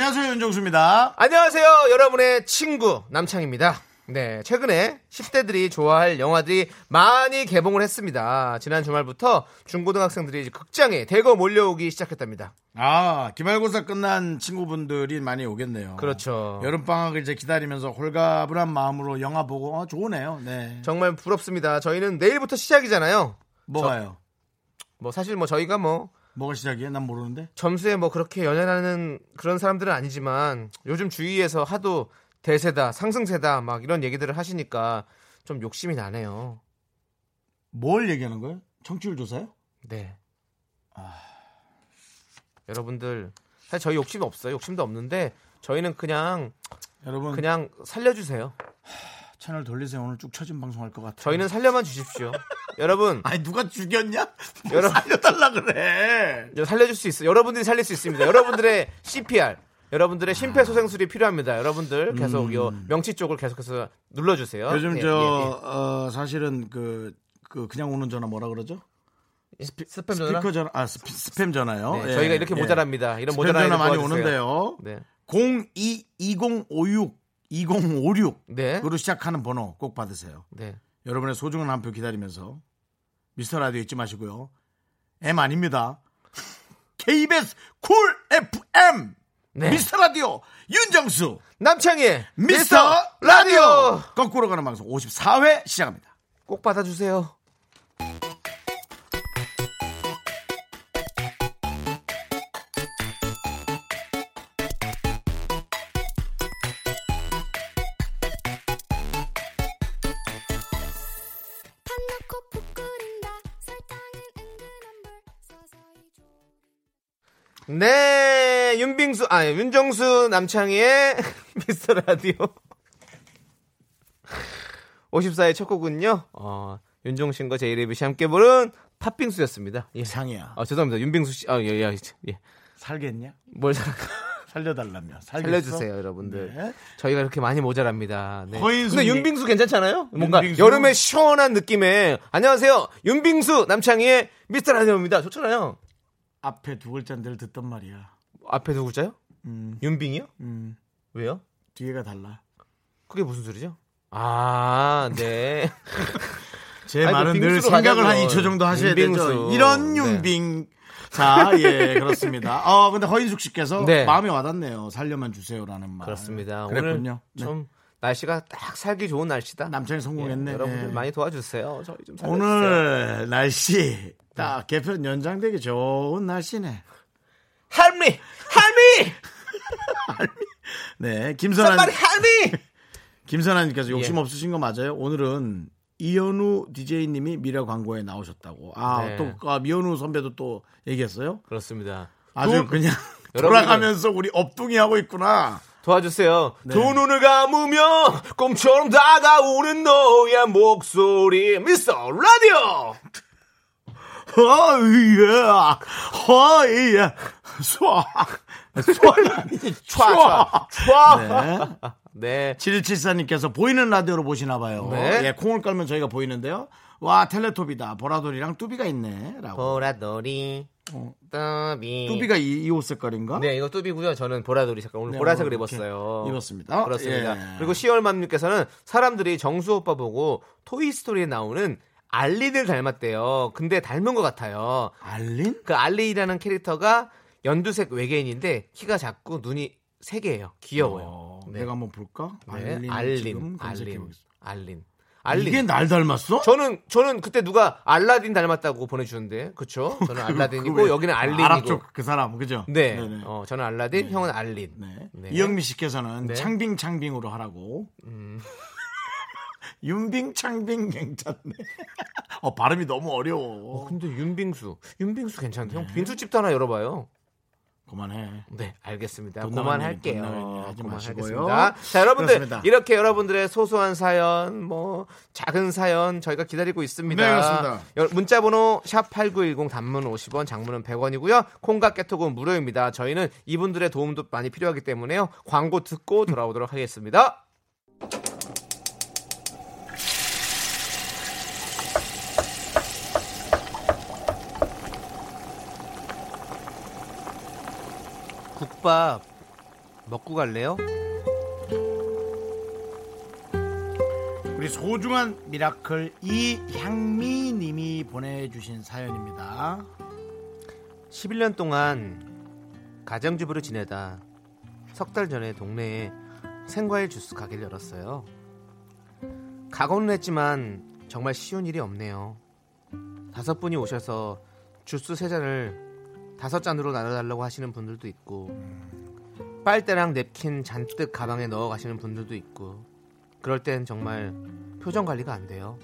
안녕하세요 윤정수입니다. 안녕하세요, 여러분의 친구 남창입니다. 네, 최근에 10대들이 좋아할 영화들이 많이 개봉을 했습니다. 지난 주말부터 중고등학생들이 극장에 대거 몰려오기 시작했답니다. 아 기말고사 끝난 친구분들이 많이 오겠네요. 그렇죠. 여름 방학을 이제 기다리면서 홀가분한 마음으로 영화 보고 어, 좋으네요. 네. 정말 부럽습니다. 저희는 내일부터 시작이잖아요. 뭐가요? 뭐 사실 뭐 저희가 뭐 뭐가 시작이에요? 난 모르는데. 점수에 뭐 그렇게 연연하는 그런 사람들은 아니지만 요즘 주위에서 하도 대세다, 상승세다 막 이런 얘기들을 하시니까 좀 욕심이 나네요. 뭘 얘기하는 거예요? 청취율 조사요? 네. 여러분들 사실 저희 욕심 없어요. 욕심도 없는데 저희는 그냥 여러분 그냥 살려주세요. 채널 돌리세요. 오늘 쭉 처진 방송할 것 같아요. 저희는 살려만 주십시오. 여러분 아니 누가 죽였냐? 뭐 여러분- 살려달라 그래. 저 살려줄 수 있어요. 여러분들이 살릴 수 있습니다. 여러분들의 CPR, 여러분들의 심폐소생술이 필요합니다. 여러분들 계속 요 명치 쪽을 계속해서 눌러주세요. 음. 요즘 예, 저 예, 어, 사실은 그, 그 그냥 오는 전화 뭐라 그러죠? 예. 스팸 전화. 스피커 전화, 아 스피, 스팸 전화요. 네, 예, 저희가 이렇게 예. 모자랍니다. 이런 모자란 전화 많이 도와주세요. 오는데요. 네. 02 2056 2056 네. 으로 시작하는 번호 꼭 받으세요. 네. 여러분의 소중한 한 표 기다리면서 미스터 라디오 잊지 마시고요. M 아닙니다. KBS 쿨 FM 네. 미스터 라디오 윤정수 남창희의 미스터 라디오 거꾸로 가는 방송 54회 시작합니다. 꼭 받아주세요. 네, 윤빙수, 아, 윤정수 남창희의 미스터 라디오. 54의 첫 곡은요, 어, 윤종신과 제이레빗이 함께 부른 팥빙수였습니다. 예. 상이야. 아, 죄송합니다. 윤빙수 씨, 아, 예, 예, 예. 살겠냐? 뭘 살- 살려달라며. 살겠어? 살려주세요, 여러분들. 네. 저희가 그렇게 많이 모자랍니다. 네. 근데 윤빙수 괜찮잖아요? 뭔가 윤빙수? 여름에 시원한 느낌의 안녕하세요. 윤빙수 남창희의 미스터 라디오입니다. 좋잖아요. 앞에 두 글자인데를 듣던 말이야. 앞에 두 글자요? 음, 윤빙이요? 음, 왜요? 뒤에가 달라. 그게 무슨 소리죠? 아, 네. 제 아니, 말은 그늘 생각을 한 가자면 2초 정도 하셔야 윤빙수. 되죠. 이런 네. 윤빙. 자, 예, 그렇습니다. 어, 근데 허인숙 씨께서 네. 마음이 와닿네요. 살려만 주세요라는 말. 그렇습니다. 그랬군요. 오늘 좀 날씨가 딱 살기 좋은 날씨다. 남창이 성공했네. 예, 여러분들 예. 많이 도와주세요. 저희 좀 살려주세요. 오늘 날씨 딱 개편 연장되기 좋은 날씨네. 할미, 할미, 네, 김선한 somebody 할미. 김선아님께서 욕심 예. 없으신 거 맞아요? 오늘은 이현우 DJ님이 미래 광고에 나오셨다고. 아, 네. 또 아, 미현우 선배도 또 얘기했어요? 그렇습니다. 아주 도- 그냥 돌아가면서 우리 업둥이 하고 있구나. 도와주세요. 네. 두 눈을 감으며 꿈처럼 다가오는 너의 목소리, 미스터 라디오. 허이야, 허이야, 쏴. 쏴. 네. 네. 7174님께서 보이는 라디오로 보시나 봐요. 네. 예, 콩을 깔면 저희가 보이는데요. 와, 텔레토비다. 보라돌이랑 뚜비가 있네. 라고. 보라돌이, 어. 뚜비. 뚜비가 이옷 색깔인가? 네, 이거 뚜비고요. 저는 보라돌이 색깔 오늘 네, 보라색을 이렇게 입었어요. 입었습니다. 그렇습니다. 예. 그리고 시얼맘님께서는 사람들이 정수 오빠 보고 토이스토리에 나오는 알리를 닮았대요. 근데 닮은 것 같아요. 알린? 그 알리라는 캐릭터가 연두색 외계인인데 키가 작고 눈이 세 개예요. 귀여워요. 어, 네. 내가 한번 볼까? 네, 알린. 알린, 알린. 알린, 알린. 이게 날 닮았어? 저는 저는 그때 누가 알라딘 닮았다고 보내주는데, 그쵸? 저는 알라딘이고 그 왜- 여기는 알린이고. 아랍 쪽 그 사람, 그죠? 네, 네네. 어, 저는 알라딘, 형은 알린. 네. 네. 이영미 씨께서는 네. 창빙 창빙으로 하라고. 음. 윤빙 창빙 괜찮네. 어 발음이 너무 어려워. 어, 근데 윤빙수, 윤빙수 괜찮대. 형 빙수집도 하나 열어봐요. 그만해. 네, 알겠습니다. 그만할게요. 그만하겠습니다. 자, 여러분들 그렇습니다. 이렇게 여러분들의 소소한 사연, 뭐 작은 사연 저희가 기다리고 있습니다. 네, 그렇습니다. 여- 문자 번호 샵 #8910 단문 50원, 장문은 100원이고요. 콩과 깨톡은 무료입니다. 저희는 이분들의 도움도 많이 필요하기 때문에요. 광고 듣고 돌아오도록 하겠습니다. 국밥 먹고 갈래요? 우리 소중한 miracle 이향미 님이 보내주신 사연입니다. 11년 동안 가정주부로 지내다 석 달 전에 동네에 생과일 주스 가게를 열었어요. 각오는 했지만 정말 쉬운 일이 없네요. 다섯 분이 오셔서 주스 세 잔을 다섯 잔으로 나눠달라고 하시는 분들도 있고 빨대랑 냅킨 잔뜩 가방에 넣어 가시는 분들도 있고 그럴 땐 정말 표정 관리가 안 돼요.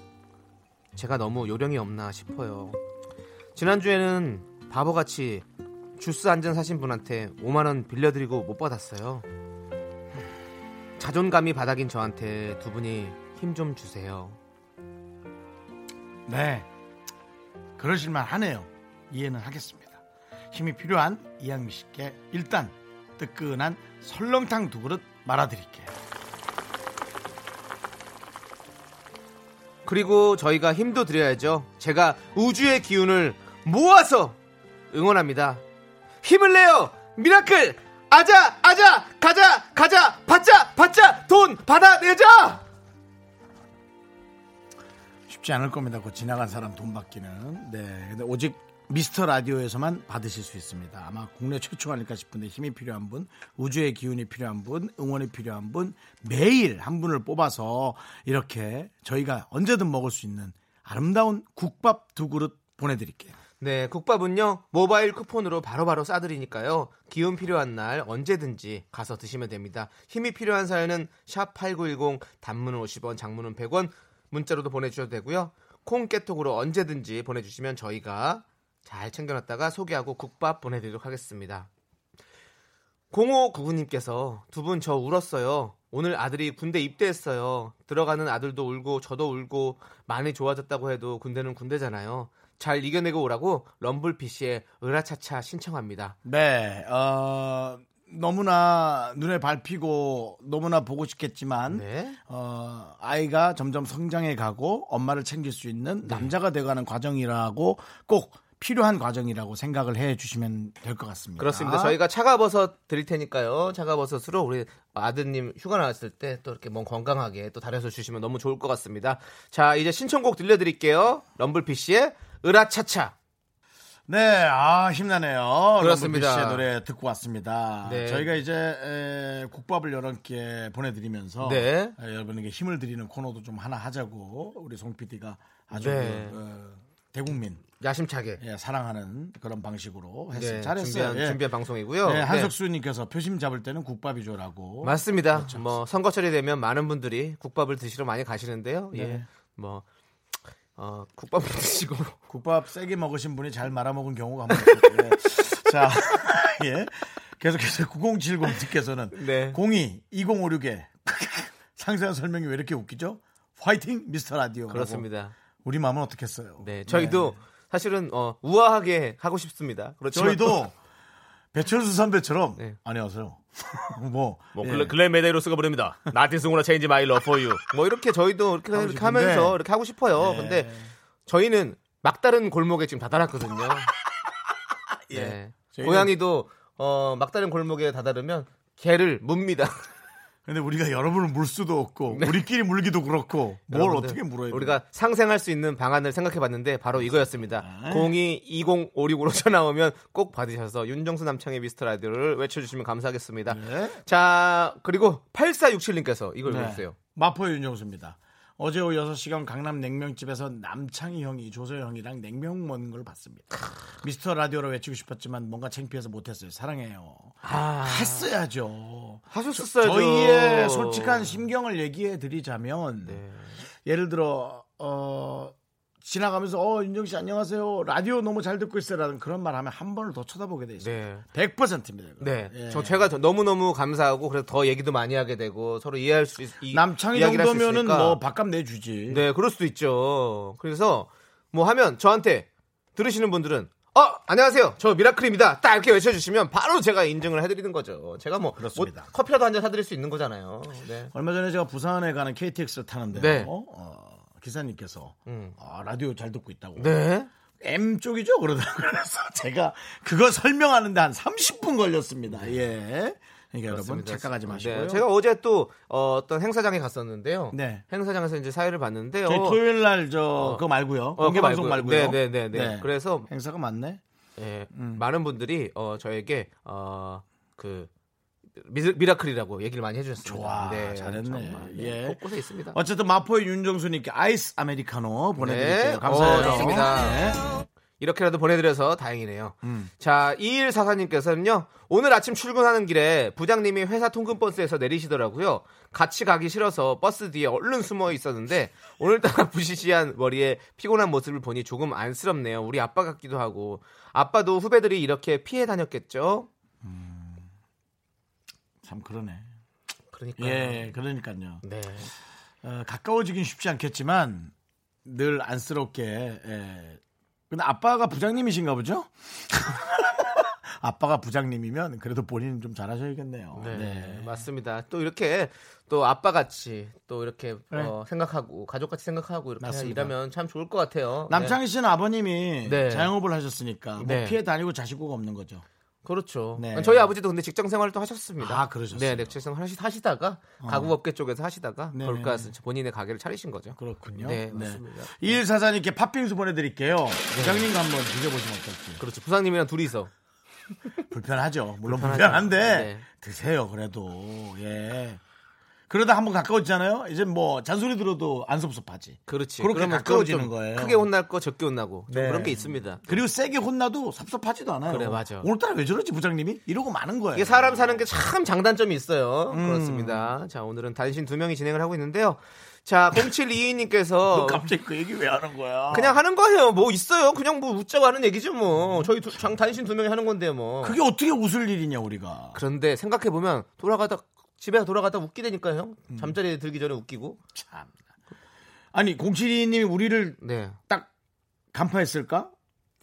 제가 너무 요령이 없나 싶어요. 지난주에는 바보같이 주스 한 잔 사신 분한테 5만 원 빌려드리고 못 받았어요. 자존감이 바닥인 저한테 두 분이 힘 좀 주세요. 네. 그러실만 하네요. 이해는 하겠습니다. 힘이 필요한 이양미 씨께 일단 뜨끈한 설렁탕 두 그릇 말아드릴게요. 그리고 저희가 힘도 드려야죠. 제가 우주의 기운을 모아서 응원합니다. 힘을 내요! miracle! 아자! 아자! 가자! 가자! 받자! 받자! 돈 받아내자! 쉽지 않을 겁니다. 곧 지나간 사람 돈 받기는. 네. 근데 오직 미스터 라디오에서만 받으실 수 있습니다. 아마 국내 최초 아닐까 싶은데 힘이 필요한 분, 우주의 기운이 필요한 분, 응원이 필요한 분, 매일 한 분을 뽑아서 이렇게 저희가 언제든 먹을 수 있는 아름다운 국밥 두 그릇 보내드릴게요. 네, 국밥은요, 모바일 쿠폰으로 바로바로 싸드리니까요, 기운 필요한 날 언제든지 가서 드시면 됩니다. 힘이 필요한 사연은 샵8910 단문은 50원, 장문은 100원, 문자로도 보내주셔도 되고요. 콩 깨톡으로 언제든지 보내주시면 저희가 잘 챙겨놨다가 소개하고 국밥 보내드리도록 하겠습니다. 0599님께서 두 분 저 울었어요. 오늘 아들이 군대 입대했어요. 들어가는 아들도 울고 저도 울고 많이 좋아졌다고 해도 군대는 군대잖아요. 잘 이겨내고 오라고 럼블피쉬의 으라차차 신청합니다. 네, 어, 너무나 눈에 밟히고 너무나 보고 싶겠지만 네. 어, 아이가 점점 성장해 가고 엄마를 챙길 수 있는 남자가 돼가는 과정이라고 꼭 필요한 과정이라고 생각을 해 주시면 될 것 같습니다. 그렇습니다. 저희가 차가버섯 드릴 테니까요. 차가버섯으로 우리 아드님 휴가 나왔을 때 또 이렇게 몸 건강하게 또 달여서 주시면 너무 좋을 것 같습니다. 자, 이제 신청곡 들려드릴게요. 럼블피쉬의 으라차차. 네, 아 힘나네요. 그렇습니다. 럼블피쉬의 노래 듣고 왔습니다. 네. 저희가 이제 에, 국밥을 여러 개 보내드리면서 네. 에, 여러분에게 힘을 드리는 코너도 좀 하나 하자고 우리 송 PD가 아주 네. 그, 어, 대국민 야심차게 예, 사랑하는 그런 방식으로 했어요. 네, 잘했어요. 준비한, 예. 준비한 방송이고요. 네, 네. 한석수님께서 표심 잡을 때는 국밥이죠라고. 맞습니다. 그렇죠. 뭐 선거철이 되면 많은 분들이 국밥을 드시러 많이 가시는데요. 예. 네. 뭐 어, 국밥을 드시고 국밥 세게 먹으신 분이 잘 말아먹은 경우가 있었고. 예. 자, 예. 계속해서 9070님께서는 네. 02 2056에 상세한 설명이 왜 이렇게 웃기죠? 화이팅 미스터 라디오. 그렇습니다. 우리 마음은 어떻겠어요? 네, 저희도 사실은 어, 우아하게 하고 싶습니다. 그렇죠. 저희도 배철수 선배처럼 네. 안녕하세요. 뭐, 뭐 예. 글렌 메데로스가 부릅니다. Change my love for you. 뭐 이렇게 저희도 이렇게, 이렇게. 하면서 이렇게 하고 싶어요. 네. 근데 저희는 막다른 골목에 지금 다다랐거든요. 예. 네. 저희는- 고양이도 어, 막다른 골목에 다다르면 개를 묵니다. 근데 우리가 여러분을 물 수도 없고 우리끼리 물기도 그렇고 뭘 네. 어떻게 물어야 돼? 우리가 상생할 수 있는 방안을 생각해 봤는데 바로 이거였습니다. 아. 022056으로 전화 오면 꼭 받으셔서 윤정수 남창의 미스터 라디오를 외쳐주시면 감사하겠습니다. 네. 자, 그리고 8467님께서 이걸 네. 읽어주세요. 마포의 윤정수입니다. 어제 오후 6시간 강남 냉면집에서 남창희 형이 조서 형이랑 냉면 먹는 걸 봤습니다. 미스터 라디오로 외치고 싶었지만 뭔가 창피해서 못했어요. 사랑해요. 아, 했어야죠. 하셨었어요. 저희의 솔직한 심경을 얘기해 드리자면 네. 예를 들어 어 지나가면서 어 윤정 씨 안녕하세요 라디오 너무 잘 듣고 있어요라는 그런 말 하면 한 번을 더 쳐다보게 돼 있어요. 네. 100%입니다. 네. 예. 저 제가 너무 너무 감사하고 그래서 더 얘기도 많이 하게 되고 서로 이해할 수 있. 이- 남창희 이야기를 할수 정도면은. 뭐 밥값 내주지. 네, 그럴 수도 있죠. 그래서 뭐 하면 저한테 들으시는 분들은 어 안녕하세요 저 미라클입니다 딱 이렇게 외쳐주시면 바로 제가 인증을 해드리는 거죠 제가 뭐, 그렇습니다. 뭐 커피라도 한 잔 사드릴 수 있는 거잖아요 네. 얼마 전에 제가 부산에 가는 KTX를 타는데 네. 어, 기사님께서 음. 아, 라디오 잘 듣고 있다고. 네. M 쪽이죠 그러다 그래서 제가 그거 설명하는데 한 30분 걸렸습니다. 예. 그러니까 여러분. 착각하지 마시고요. 네, 제가 어제 또 어, 떤 행사장에 갔었는데요 네. 행사장에서 이제 사회를 봤는데 저희 어, 토요일 날저 그거 말고요. 어, 공개 방송 말고요. 말고요. 네, 네, 네, 네. 그래서 행사가 많네. 예, 음. 많은 분들이 어, 저에게 어, 그 미- miracle이라고 얘기를 많이 해주셨습니다. 좋아, 잘했네. 정말, 네, 예. 곳곳에 있습니다. 어쨌든 마포의 윤정수님께 아이스 아메리카노 보내드릴게요. 네. 감사해요. 어. 네. 이렇게라도 보내드려서 다행이네요. 음. 자, 2144님께서는요, 오늘 아침 출근하는 길에 부장님이 회사 통근버스에서 내리시더라고요. 같이 가기 싫어서 버스 뒤에 얼른 숨어 있었는데, 오늘따라 부시시한 머리에 피곤한 모습을 보니 조금 안쓰럽네요. 우리 아빠 같기도 하고. 아빠도 후배들이 이렇게 피해 다녔겠죠? 참 그러네. 그러니까. 예, 그러니까요. 네. 어, 가까워지긴 쉽지 않겠지만 늘 안쓰럽게. 예. 근데 아빠가 부장님이신가 보죠? 아빠가 부장님이면 그래도 본인은 좀 잘하셔야겠네요. 네, 네. 맞습니다. 또 이렇게 또 아빠 같이 또 이렇게 네. 어, 생각하고 가족 같이 생각하고 이렇게 맞습니다. 일하면 참 좋을 것 같아요. 남창희 씨는 아버님이 네. 자영업을 하셨으니까 뭐 네. 피해 다니고 자식구가 없는 거죠. 그렇죠. 네. 저희 아버지도 근데 직장 생활도 하셨습니다. 아, 그러셨어요? 네, 네, 직장 생활 하시- 하시다가 가구업계 쪽에서 하시다가 네네네. 돌가스 본인의 가게를 차리신 거죠. 그렇군요. 네, 맞습니다. 이일사사님께 팥빙수 보내드릴게요. 부장님과 한번 드셔보시면 어떨지. 그렇죠. 부장님이랑 둘이서 불편하죠. 물론 불편하죠. 불편한데 네. 드세요. 그래도 예. 그러다 한번 가까워지잖아요. 이제 뭐 잔소리 들어도 안 섭섭하지. 그렇지. 그렇게 가까워지는 좀 거예요. 크게 혼날 거 적게 혼나고 좀 네. 그런 게 있습니다. 그리고 세게 혼나도 섭섭하지도 않아요. 그래, 맞아. 오늘따라 왜 저러지 부장님이? 이러고 마는 거예요. 이게 사람 사는 게 참 장단점이 있어요. 음. 그렇습니다. 자, 오늘은 단신 두 명이 진행을 하고 있는데요. 자, 0722님께서 갑자기 그 얘기 왜 하는 거야? 그냥 하는 거예요. 뭐 있어요. 그냥 뭐 웃자고 하는 얘기죠, 뭐. 저희 두, 장 단신 두 명이 하는 건데요, 뭐. 그게 어떻게 웃을 일이냐 우리가. 그런데 생각해 보면 돌아가다 집에 돌아가다 웃기다니까요. 음. 잠자리에 들기 전에 웃기고. 참. 아니 072님이 우리를 네. 딱 간파했을까?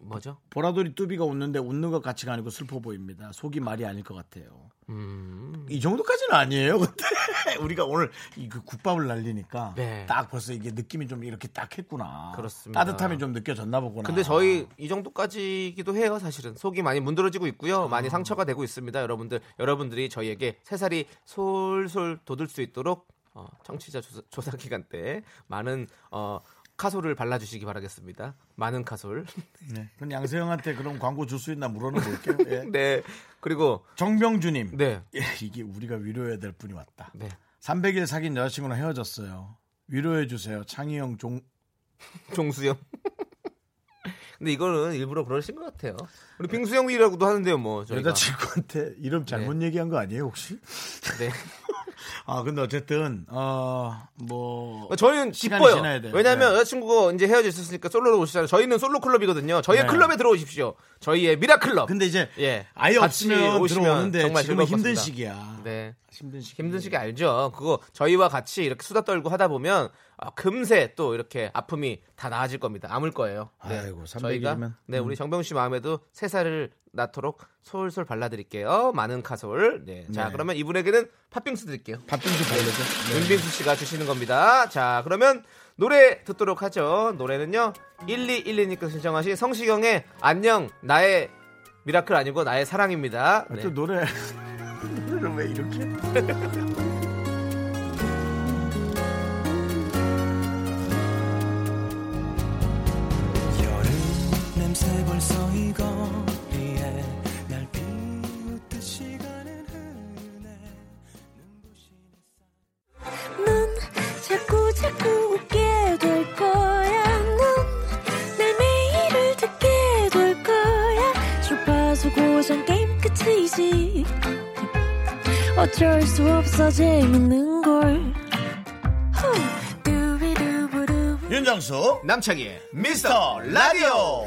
뭐죠? 보라돌이 뚜비가 웃는데 웃는 것 같지가 아니고 슬퍼 보입니다. 속이 말이 아닐 것 같아요. 음. 이 정도까지는 아니에요. 근데 우리가 오늘 이그 국밥을 날리니까 네. 딱 벌써 이게 느낌이 좀 이렇게 딱 했구나. 그렇습니다. 따뜻함이 좀 느껴졌나 보구나. 근데 저희 이 정도까지기도 해요, 사실은. 속이 많이 문드러지고 있고요. 많이 상처가 되고 있습니다. 여러분들, 여러분들이 저희에게 새살이 솔솔 돋을 수 있도록 어, 청취자 조사, 조사 기간 때 많은 어, 카솔을 발라주시기 바라겠습니다. 많은 카솔. 네. 그럼 양세형한테 그럼 광고 줄 수 있나 물어는 볼게요. 예. 네. 그리고 정병주님. 네. 예, 이게 우리가 위로해야 될 분이 왔다. 네. 300일 사귄 여자친구랑 헤어졌어요. 위로해 주세요. 창희 형 종. 종수형. 근데 이거는 일부러 그러신 것 같아요. 우리 빙수형이라고도 하는데요, 뭐 저희가. 여자친구한테 이름 잘못 얘기한 거 아니에요 혹시? 네. 아 근데 어쨌든 어뭐 저희는 시간이 기뻐요. 왜냐하면 네. 여자친구가 이제 헤어져 있었으니까 솔로로 오시잖아요. 저희는 솔로 클럽이거든요. 저희 의 네. 클럽에 들어오십시오. 저희의 미라 클럽. 근데 이제 예. 아예 없으면 오시면 들어오는데 정말 지금은 힘든. 시기야. 네. 힘든 시기. 힘든 시기 알죠. 그거 저희와 같이 이렇게 수다 떨고 하다 보면 아, 금세 또 이렇게 아픔이 다 나아질 겁니다. 아물 거예요. 네. 아이고, 300 저희가. 네 우리 정병 씨 마음에도 새 살을 낳도록 솔솔 발라드릴게요. 많은 카솔. 네. 자 네. 그러면 이분에게는 팥빙수 드릴게요. 밥빙수 발려줘. 윤빈수 씨가 주시는 겁니다. 자, 그러면 노래 듣도록 하죠. 노래는요. 1212님께서 신청하신 성시경의 안녕 나의 miracle 아니고 나의 사랑입니다. 네. 또 노래 노래를 왜 이렇게? 여름 냄새 벌써 이 거리에 날 비웃듯 시간은 흐르네 넌 자꾸 자꾸 웃게 될 거야. 넌내 매일을 듣게 될 거야. 주파수 고정 게임 끝이지. 어쩔 수 없어 재밌는 걸. 후. 두비두부두. 윤정수 윤정수 남창희의 미스터 라디오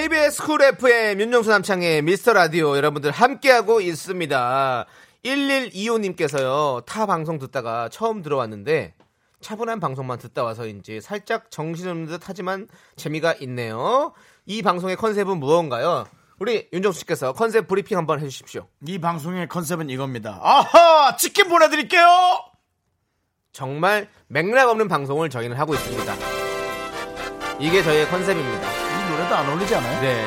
KBS 쿨 FM 윤정수 남창희 미스터 라디오 여러분들 함께하고 있습니다. 1125님께서요, 타 방송 듣다가 처음 들어왔는데, 차분한 방송만 듣다 와서인지 살짝 정신없는 듯 하지만 재미가 있네요. 이 방송의 컨셉은 무언가요? 우리 윤정수 씨께서 컨셉 브리핑 한번 해주십시오. 이 방송의 컨셉은 이겁니다 아하 치킨 보내드릴게요 정말 맥락 없는 방송을 저희는 하고 있습니다. 이게 저희의 컨셉입니다. 이 노래도 안 어울리지 않아요? 네.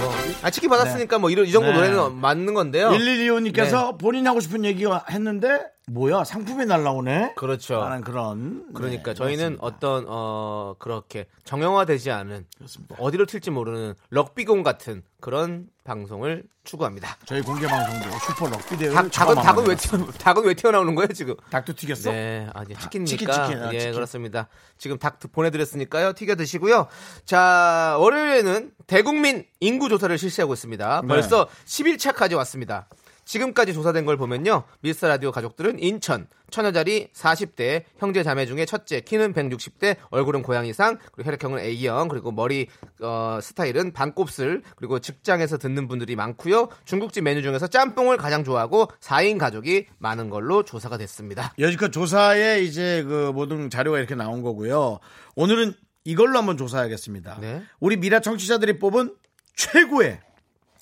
어, 아, 치킨 받았으니까 뭐 이런, 이 정도 네. 노래는 맞는 건데요. 1125님께서 본인 하고 싶은 얘기가 했는데 뭐야 상품이 날라오네 그렇죠. 하는 그런 그러니까 네, 저희는 그렇습니다. 어떤 어 그렇게 정형화되지 않은 그렇습니다. 어디로 튈지 모르는 럭비공 같은 그런 방송을 추구합니다. 저희 공개 방송도 슈퍼 럭비 대회를 닭, 닭은 닭은 왜 튀어 닭은 왜 튀어나오는 거예요 지금? 닭도 튀겼어? 네, 아, 이제 치킨이니까 치킨, 치킨, 아, 예 치킨. 그렇습니다. 지금 닭 보내드렸으니까요 튀겨 드시고요. 자 월요일에는 대국민 인구 조사를 실시하고 있습니다. 네. 벌써 11차까지 왔습니다. 지금까지 조사된 걸 보면요. 미스터 라디오 가족들은 인천, 처녀자리 40대, 형제 자매 중에 첫째, 키는 160대, 얼굴은 고양이상, 그리고 혈액형은 A형, 그리고 머리 어, 스타일은 반곱슬, 그리고 직장에서 듣는 분들이 많고요. 중국집 메뉴 중에서 짬뽕을 가장 좋아하고 4인 가족이 많은 걸로 조사가 됐습니다. 여지껏 조사에 이제 그 모든 자료가 이렇게 나온 거고요. 오늘은 이걸로 한번 조사하겠습니다. 네. 우리 미라 청취자들이 뽑은 최고의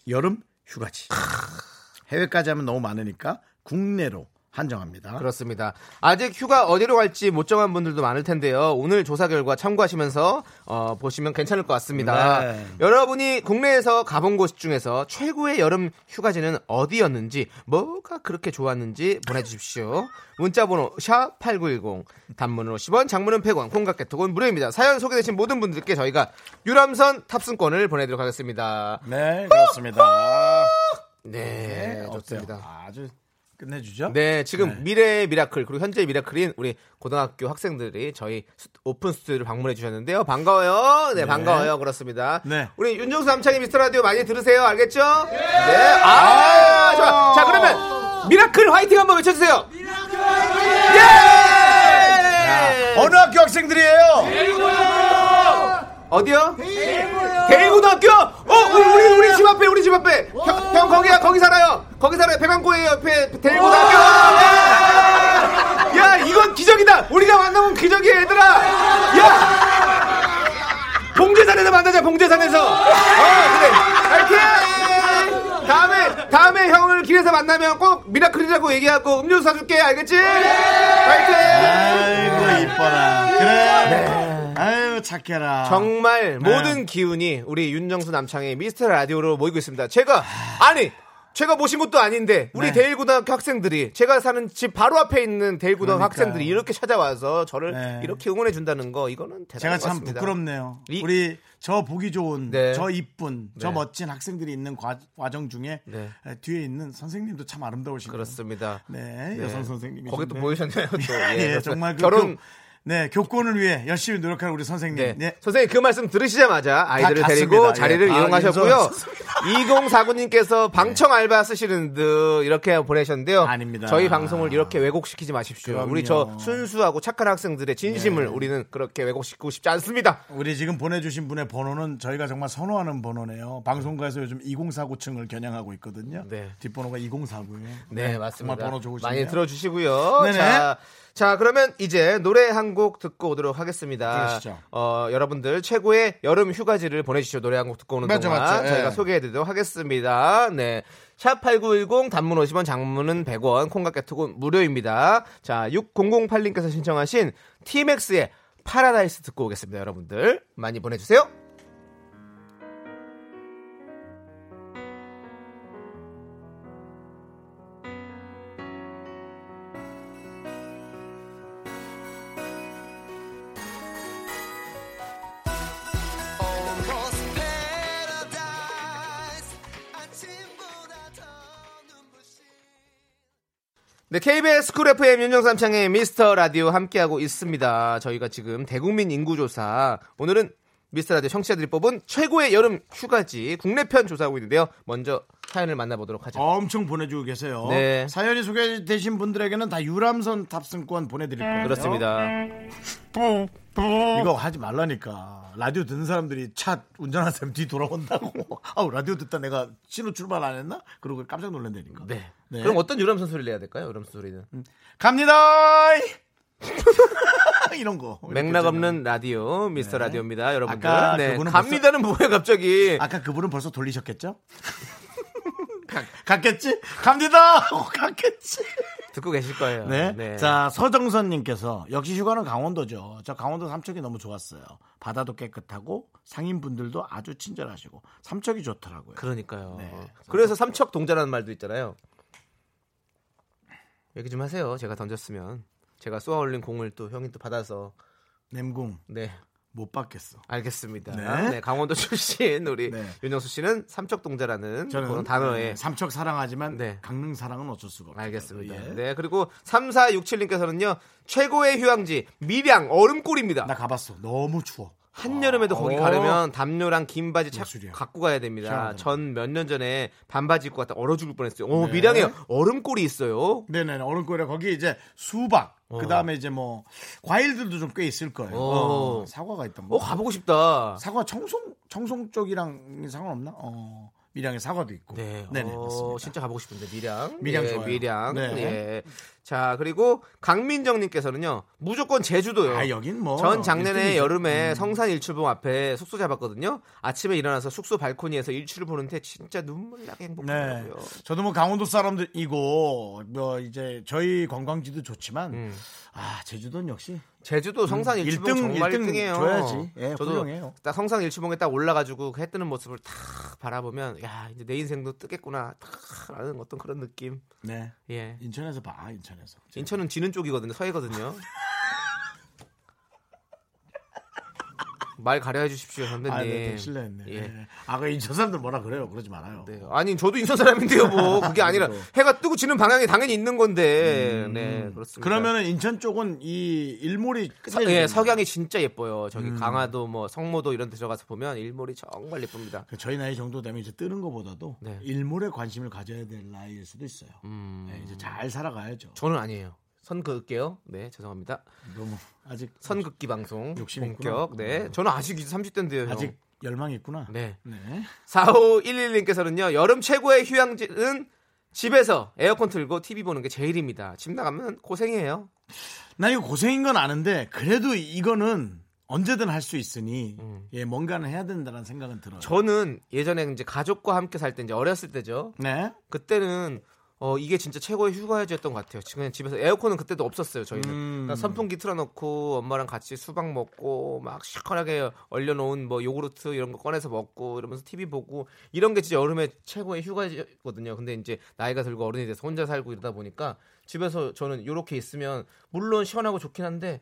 여름 휴가지. 해외까지 하면 너무 많으니까 국내로 한정합니다. 그렇습니다. 아직 휴가 어디로 갈지 못 정한 분들도 많을 텐데요. 오늘 조사 결과 참고하시면서 어, 보시면 괜찮을 것 같습니다. 네. 여러분이 국내에서 가본 곳 중에서 최고의 여름 휴가지는 어디였는지 뭐가 그렇게 좋았는지 보내주십시오. 문자번호 샵 #8910 단문은 50원, 장문은 100원, 콩깍개톡은 무료입니다. 사연 소개되신 모든 분들께 저희가 유람선 탑승권을 보내드리도록 하겠습니다. 네, 그렇습니다. 네, 네, 좋습니다. 어때요? 아주 끝내주죠? 네, 지금 미래의 miracle 그리고 현재의 miracle인 우리 고등학교 학생들이 저희 스- 오픈 스튜디오를 방문해 주셨는데요. 반가워요. 네, 반가워요. 그렇습니다. 네. 우리 윤정수 남창희 미스터 라디오 많이 들으세요. 알겠죠? 네. 아, 좋아. 자, 그러면 miracle 화이팅 한번 외쳐 주세요. 예! 어느 학교 학생들이에요? 어디요? 대일고등학교. 어, 우리 우리 우리 집 앞에 우리 집 앞에. 형, 형 거기야 거기 살아요. 거기 살아요. 백암고 옆에 대일고등학교. 야! 야, 이건 기적이다. 우리가 만나면 기적이야, 얘들아. 야! 봉제산에서 만나자. 봉제산에서. 어, 그래. 파이팅! 다음에 형을 길에서 만나면 꼭 미라클이라고 얘기하고 음료수 사줄게. 알겠지? 파이팅! 아이고 이뻐라. 그래. 아유 착해라. 정말 네. 모든 기운이 우리 윤정수 남창의 미스터 라디오로 모이고 있습니다. 제가 아니 제가 모신 것도 아닌데 우리 네. 대일고등학교 학생들이 제가 사는 집 바로 앞에 있는 대일고등학교 그러니까요. 학생들이 이렇게 찾아와서 저를 네. 이렇게 응원해 준다는 거 이거는 제가 대단한 것 참. 부끄럽네요. 이- 우리 저 보기 좋은, 네. 저 이쁜, 저 네. 멋진 학생들이 있는 과, 정 중에 네. 에, 뒤에 있는 선생님도 참 아름다우시고 그렇습니다. 네, 네. 여성 선생님이 거기 또 보이셨나요? 또 예, 예. 정말 그 결혼 교, 네 교권을 위해 열심히 노력하는 우리 선생님. 네. 네. 선생님 그 말씀 들으시자마자 아이들을 다 데리고 갔습니다. 자리를 예, 다 이용하셨고요. 인사- 2049님께서 방청 알바 쓰시는 듯 이렇게 보내셨는데요. 아닙니다. 저희 방송을 이렇게 왜곡시키지 마십시오. 그럼요. 우리 저 순수하고 착한 학생들의 진심을 우리는 그렇게 왜곡시키고 싶지 않습니다. 우리 지금 보내주신 분의 번호는 저희가 정말 선호하는 번호네요. 방송가에서 요즘 2049층을 겨냥하고 있거든요. 네. 뒷번호가 2049예요. 네, 맞습니다. 정말 번호 좋으시네요. 많이 들어주시고요. 네네. 자, 자, 그러면 이제 노래 한곡 듣고 오도록 하겠습니다. 그러시죠. 어, 여러분들 최고의 여름 휴가지를 보내주시죠. 노래 한 곡 듣고 오는 맞죠, 동안 맞죠. 예. 저희가 소개해드리도록 하겠습니다. 네. 샵8910 단문 50원 장문은 100원 콩깍개톡은 무료입니다. 자 6008님께서 신청하신 TMX의 파라다이스 듣고 오겠습니다. 여러분들 많이 보내주세요. 네, KBS 쿨 FM 윤정수 남창희의 미스터 라디오 함께하고 있습니다. 저희가 지금 대국민 인구조사, 오늘은 미스터 라디오 청취자들이 뽑은 최고의 여름 휴가지 국내편 조사하고 있는데요. 먼저 사연을 만나보도록 하죠. 엄청 보내주고 계세요. 네. 사연이 소개되신 분들에게는 다 유람선 탑승권 보내드릴 거예요. 그렇습니다. 이거 하지 말라니까. 라디오 듣는 사람들이 차 운전하는 사람 뒤 돌아온다고. 아우 라디오 듣다 내가 신호 출발 안 했나? 그러고 깜짝 놀란다니까. 네. 네. 그럼 어떤 유람선 소리를 내야 될까요? 유람선 소리는. 갑니다. 이런 거. 맥락 없는 라디오 미스터 라디오입니다, 여러분들. 네. 아까 네. 그분은 갑니다는 뭐예요, 갑자기? 아까 그분은 벌써 돌리셨겠죠? 가- 갔겠지? 갑니다. 하고 갔겠지. 듣고 계실 거예요. 네. 자, 서정선님께서 역시 휴가는 강원도죠. 저 강원도 삼척이 너무 좋았어요. 바다도 깨끗하고 상인분들도 아주 친절하시고 삼척이 좋더라고요. 그러니까요. 네. 그래서 삼척 동자라는 말도 있잖아요. 얘기 좀 하세요. 제가 던졌으면 제가 쏘아 올린 공을 또 형이 또 받아서 냄궁 네 못 받겠어. 알겠습니다. 네. 네, 강원도 출신 우리 네. 윤정수 씨는 삼척 동자라는 저는 그런 단어에 네, 삼척 사랑하지만 네. 강릉 사랑은 어쩔 수가 없어요. 알겠습니다. 예. 네 그리고 3467님께서는요 최고의 휴양지 밀양 얼음골입니다. 나 가봤어. 너무 추워. 한여름에도 거기 어. 가려면 담요랑 긴 바지 착 예술이야. 갖고 가야 됩니다. 전 몇 년 전에 반바지 입고 갔다 얼어 죽을 뻔했어요. 오, 네. 밀양에 얼음골이 있어요. 네네 얼음골에 거기 이제 수박 그 다음에 이제 뭐 과일들도 좀 꽤 있을 거예요. 어. 어, 사과가 있던 거. 어 가보고 싶다. 사과 청송 청송 쪽이랑 상관없나? 어 밀양에 사과도 있고. 네, 네네 어, 맞습니다. 진짜 가보고 싶은데 밀양. 밀양 예, 좋아요. 밀양. 네. 예. 자 그리고 강민정님께서는요 무조건 제주도요. 아 여긴 뭐 전 작년에 일등이죠. 여름에 음. 성산 일출봉 앞에 숙소 잡았거든요. 아침에 일어나서 숙소 발코니에서 일출을 보는데 진짜 눈물 나게 네. 행복하더라고요. 저도 뭐 강원도 사람들이고 뭐 이제 저희 관광지도 좋지만 음. 아 제주도는 역시 제주도 성산 음, 일출봉 일등, 정말 일등 1등 이에요. 줘야지. 예, 훌륭해요. 딱 성산 일출봉에 딱 올라가지고 그해 뜨는 모습을 탁 바라보면 야 이제 내 인생도 뜨겠구나 탁 라는 어떤 그런 느낌. 네 예. 인천에서 봐 인천 에서 인천은 지는 쪽이거든요. 서해거든요. 말 가려 해 주십시오 선배님. 아, 네, 네, 실례했네. 예. 네. 아, 그 인천 사람들 뭐라 그래요? 그러지 말아요. 네. 아니 저도 인천 사람인데요. 뭐 그게 아니라 해가 뜨고 지는 방향이 당연히 있는 건데. 네 그렇습니다. 음. 그러면은 인천 쪽은 이 일몰이 서, 예. 석양이 진짜 예뻐요. 저기 음. 강화도 뭐 성모도 이런 데 들어가서 보면 일몰이 정말 예쁩니다. 그 저희 나이 정도 되면 이제 뜨는 것보다도 네. 일몰에 관심을 가져야 될 나이일 수도 있어요. 음. 네, 이제 잘 살아가야죠. 저는 아니에요. 선 긋게요. 네, 죄송합니다. 너무 아직 선 긋기 방송 욕심이 본격. 있구나. 네. 저는 아직 이제 30대인데요. 아직 열망이 있구나. 네. 네. 4511님께서는요. 여름 최고의 휴양지는 집에서 에어컨 틀고 TV 보는 게 제일입니다. 집 나가면 고생이에요. 나 이거 고생인 건 아는데 그래도 이거는 언제든 할 수 있으니 음. 예 뭔가는 해야 된다는 생각은 들어요. 저는 예전에 이제 가족과 함께 살 때 이제 어렸을 때죠. 네. 그때는 어 이게 진짜 최고의 휴가였던 것 같아요. 그냥 집에서 에어컨은 그때도 없었어요. 저희는 음. 그러니까 선풍기 틀어놓고 엄마랑 같이 수박 먹고 막 시원하게 얼려놓은 뭐 요구르트 이런 거 꺼내서 먹고 이러면서 TV 보고 이런 게 진짜 여름에 최고의 휴가였거든요. 근데 이제 나이가 들고 어른이 돼서 혼자 살고 이러다 보니까 집에서 저는 이렇게 있으면 물론 시원하고 좋긴 한데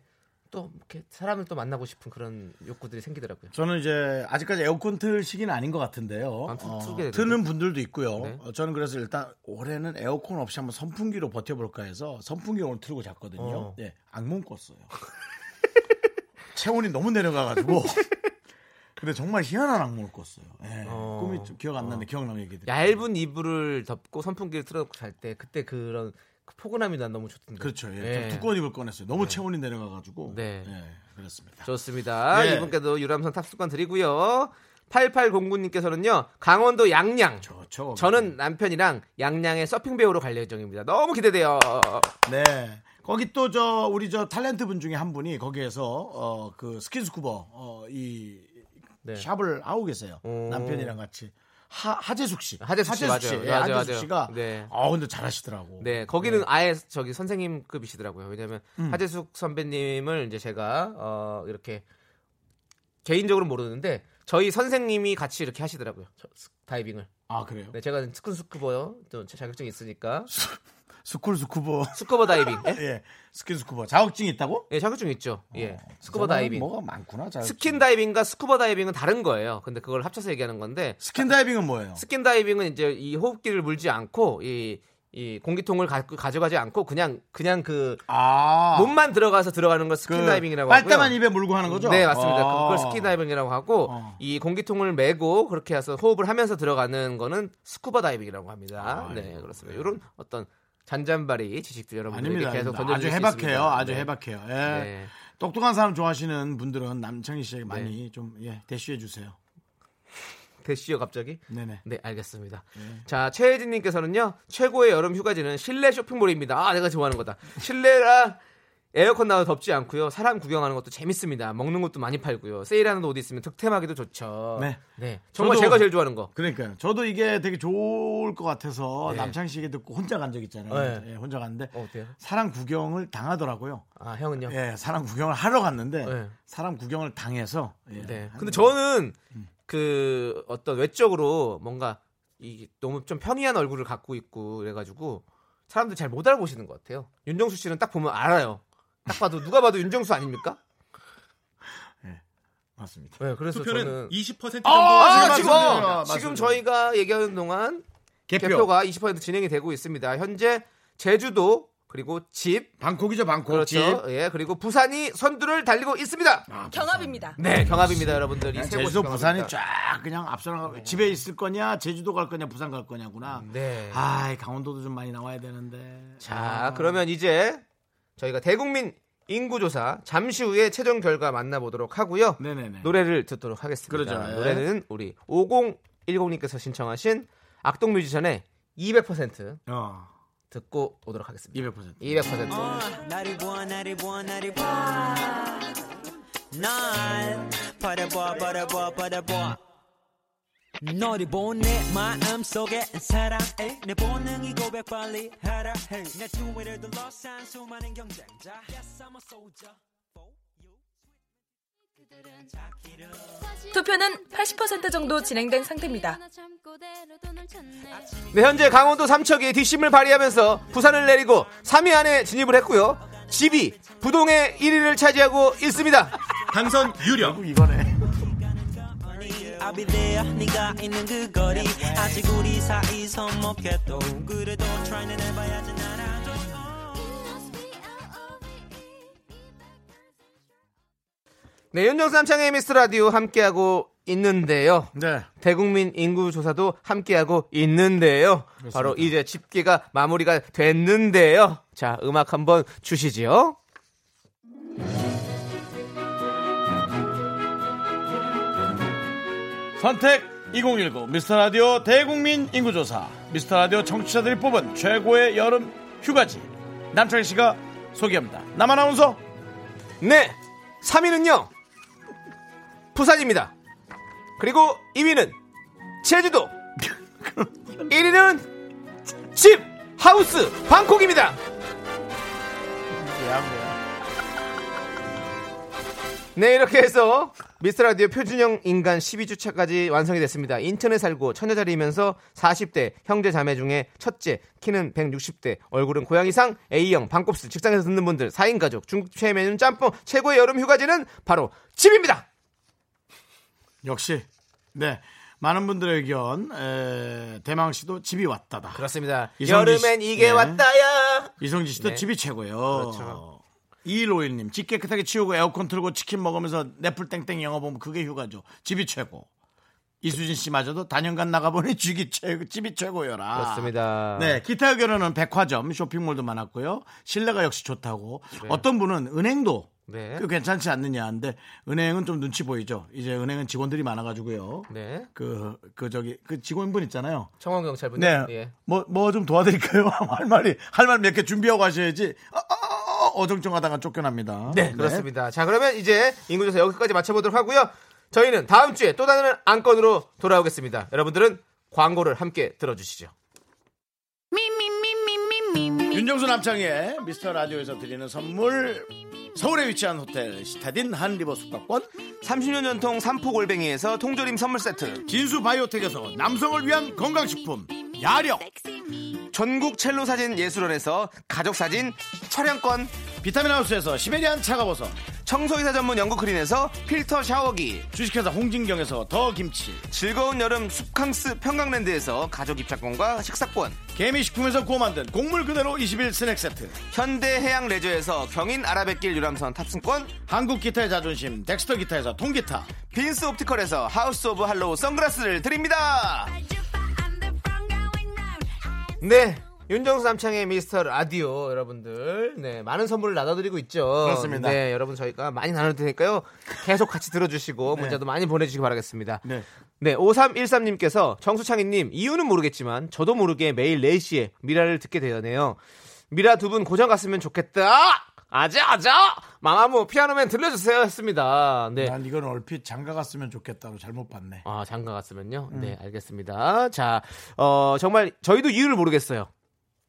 또 이렇게 사람을 또 만나고 싶은 그런 욕구들이 생기더라고요. 저는 이제 아직까지 에어컨 틀 시기는 아닌 것 같은데요. 아, 틀- 어. 트는 분들도 있고요. 네. 어, 저는 그래서 일단 올해는 에어컨 없이 한번 선풍기로 버텨볼까 해서 선풍기 오늘 틀고 잤거든요. 어. 네, 악몽 꿨어요. 체온이 너무 내려가가지고. 근데 정말 희한한 악몽을 꿨어요. 예, 어. 꿈이 좀 기억 안 나는데 기억나는 얘기들. 얇은 이불을 덮고 선풍기를 틀어놓고 잘 때 그때 그런 그 포근함이 난 너무 좋던데. 그렇죠. 예, 예. 좀 두꺼운 이불 꺼냈어요. 너무 체온이 내려가가지고. 네. 예, 그렇습니다. 좋습니다. 예. 이분께도 유람선 탑승권 드리고요. 8809님께서는요. 강원도 양양. 좋죠. 저는 남편이랑 양양에 서핑 배우러 갈 예정입니다. 너무 기대돼요. 네. 거기 또 저 우리 저 탤런트 분 중에 한 분이 거기에서 어 그 스킨스쿠버 어이 네. 샵을 하고 계세요. 오. 남편이랑 같이 하, 하재숙 씨. 하재숙 씨, 맞아요. 예, 맞아요, 하재숙. 씨가 네. 아 근데 잘하시더라고. 네, 거기는 아예 저기 선생님급이시더라고요. 왜냐하면 음. 하재숙 선배님을 이제 제가 어 이렇게 개인적으로 모르는데 저희 선생님이 같이 이렇게 하시더라고요. 저 스- 다이빙을. 아 그래요? 네, 제가 스킨 스쿠버요. 또 자격증이 있으니까 스킨 스쿠버. 스쿠버 다이빙. 예? 예. 스킨 스쿠버. 자격증 있다고? 예, 자격증 있죠. 예, 어, 스쿠버 다이빙. 뭐가 많구나. 자격증. 스킨 다이빙과 스쿠버 다이빙은 다른 거예요. 근데 그걸 합쳐서 얘기하는 건데 스킨 다이빙은 뭐예요? 스킨 다이빙은 이제 이 호흡기를 물지 않고 이 이 공기통을 가, 져가지 않고 그냥 그냥 그 아. 몸만 들어가서 들어가는 걸 그 스킨다이빙이라고 하고요. 빨대만 입에 물고 하는 거죠? 네, 맞습니다. 아. 그걸 스킨다이빙이라고 하고 어. 이 공기통을 메고 그렇게 해서 호흡을 하면서 들어가는 거는 스쿠버 다이빙이라고 합니다. 아, 네, 그렇습니다. 이런 어떤 잔잔바리 지식들 여러분들에게 아닙니다. 계속 아닙니다. 아주 수 해박해요. 아주 네. 해박해요. 예. 네. 똑똑한 사람 좋아하시는 분들은 남창희 씨에게 많이 좀 예, 대쉬해 주세요. 대시요 갑자기? 네네. 네, 알겠습니다. 네. 자, 최혜진님께서는요, 최고의 여름 휴가지는 실내 쇼핑몰입니다. 아, 내가 좋아하는 거다. 실내라 에어컨 나와 덥지 않고요. 사람 구경하는 것도 재밌습니다. 먹는 것도 많이 팔고요. 세일하는 옷 있으면 득템하기도 좋죠. 네. 정말 저도- 제가 제일 좋아하는 거. 그러니까요. 저도 이게 되게 좋을 것 같아서 네. 얘기 듣고 혼자 간 적 있잖아요. 네. 예, 혼자 갔는데 어? 사람 구경을 당하더라고요. 아, 형은요? 예, 사람 구경을 하러 갔는데 네. 사람 구경을 당해서 예, 네. 한 근데 거. 저는 그 어떤 외적으로 뭔가 이 너무 좀 평이한 얼굴을 갖고 있고 그래 가지고 사람들 잘 못 알아보시는 것 같아요. 윤정수 씨는 딱 보면 알아요. 딱 봐도 누가 봐도 윤정수 아닙니까? 맞습니다. 네, 그래서 투표는 저는 20% 정도. 아, 아, 지금 맞습니다. 지금 맞습니다. 저희가 얘기하는 동안 개표. 개표 가 20% 진행이 되고 있습니다. 현재 제주도 그리고 집 방콕이죠, 방콕. 그렇죠. 예 그리고 부산이 선두를 달리고 있습니다. 아, 경합입니다. 네 경합입니다, 여러분들. 이 세 제주도 부산이 경합입니다. 쫙 그냥 앞서나가 집에 있을 거냐 제주도 갈 거냐 부산 갈 거냐구나. 네. 아, 강원도도 좀 많이 나와야 되는데. 자, 아. 그러면 이제 저희가 대국민 인구조사 잠시 후에 최종 결과 만나보도록 하고요. 네네네. 노래를 듣도록 하겠습니다. 그러죠, 예. 노래는 우리 5010님께서 신청하신 악동 뮤지션의 200% 어, 듣고 오도록 하겠습니다. 200%. 200%. 나를 보아 나를 보아 나를 보아 날 바라봐 바라봐 바라봐 너를 본내 마음속에 사랑해 내 본능이 고백 빨리 하라 해내 주위를 둘러싼 수많은 경쟁자 Yes I'm a soldier 투표는 80% 정도 진행된 상태입니다. 네, 현재 강원도 삼척이 뒷심을 발휘하면서 부산을 내리고 3위 안에 진입을 했고요. 집이 부동의 1위를 차지하고 있습니다. 당선 유력. 이거네. I'll be there 네가 있는 그 거리 아직 우리 사이 서먹해도 그래도 try는 해봐야지 나랑 네, 윤정수 남창의 미스터 라디오 함께하고 있는데요. 네. 대국민 인구 조사도 함께하고 있는데요. 바로 이제 집계가 마무리가 됐는데요. 자, 음악 한번 주시지요. 선택 2019 미스터 라디오 대국민 인구조사 미스터 라디오 청취자들이 뽑은 최고의 여름 휴가지 남창희 씨가 소개합니다. 남 아 나운서 네, 3위는요. 부산입니다. 그리고 2위는 제주도. 1위는 집, 하우스, 방콕입니다. 네, 이렇게 해서 미스터 라디오 표준형 인간 12주차까지 완성이 됐습니다. 인천에 살고 처녀자리이면서 40대 형제 자매 중에 첫째, 키는 160대, 얼굴은 고양이상, A형, 반곱슬, 직장에서 듣는 분들, 4인 가족, 중국 최애 메뉴는 짬뽕, 최고의 여름 휴가지는 바로 집입니다! 역시 네 많은 분들의 의견 에, 대망 씨도 집이 왔다다. 그렇습니다. 여름엔 이게 네. 왔다야! 이성진 씨도 네. 집이 최고예요. 그렇죠. 2151님 집 깨끗하게 치우고 에어컨 틀고 치킨 먹으면서 넷플 땡땡 영화 보면 그게 휴가죠. 집이 최고. 이수진 씨마저도 단연간 나가보니 집이 최고, 집이 최고여라. 그렇습니다. 네, 기타 의견은 백화점, 쇼핑몰도 많았고요. 실내가 역시 좋다고. 어떤 분은 은행도 네. 그 괜찮지 않느냐 하는데 은행은 좀 눈치 보이죠. 이제 은행은 직원들이 많아가지고요. 네. 그, 그 저기 그 직원분 있잖아요. 청원 경찰분. 네. 예. 뭐, 뭐 좀 도와드릴까요? 할 말이, 할 말 몇 개 준비하고 가셔야지. 어, 어, 어, 어정쩡하다가 쫓겨납니다. 네, 그렇습니다. 자, 그러면 이제 인구조사 여기까지 마쳐보도록 하고요. 저희는 다음 주에 또 다른 안건으로 돌아오겠습니다. 여러분들은 광고를 함께 들어주시죠. 윤정수 남창희의 미스터 라디오에서 드리는 선물. 서울에 위치한 호텔 시타딘 한 리버 숙박권. 30년 전통 삼포골뱅이에서 통조림 선물 세트. 진수 바이오텍에서 남성을 위한 건강식품. 야력. 전국 첼로 사진 예술원에서 가족 사진 촬영권. 비타민 하우스에서 시베리안 차가버섯. 청소이사 전문 영구크린에서 필터 샤워기. 주식회사 홍진경에서 더 김치. 즐거운 여름 숲캉스 평강랜드에서 가족 입장권과 식사권. 개미식품에서 구워 만든 곡물 그대로 21 스낵 세트. 현대해양 레저에서 경인 아라뱃길 유람선 탑승권. 한국 기타의 자존심 덱스터 기타에서 통기타. 빈스 옵티컬에서 하우스 오브 할로우 선글라스를 드립니다 네 윤정수 남창희의 미스터 라디오 여러분들 네 많은 선물을 나눠드리고 있죠 그렇습니다. 네 여러분 저희가 많이 나눌 테니까요 계속 같이 들어주시고 문자도 많이 보내주시기 바라겠습니다 네. 네, 5313님께서 정수창희님 이유는 모르겠지만 저도 모르게 매일 4시에 미라를 듣게 되네요. 미라 두 분 고정 갔으면 좋겠다. 아자 아자 마마무 피아노맨 들려주세요 했습니다. 네. 난 이건 얼핏 장가 갔으면 좋겠다고 잘못 봤네 아 장가 갔으면요. 네 알겠습니다. 자, 어 정말 저희도 이유를 모르겠어요.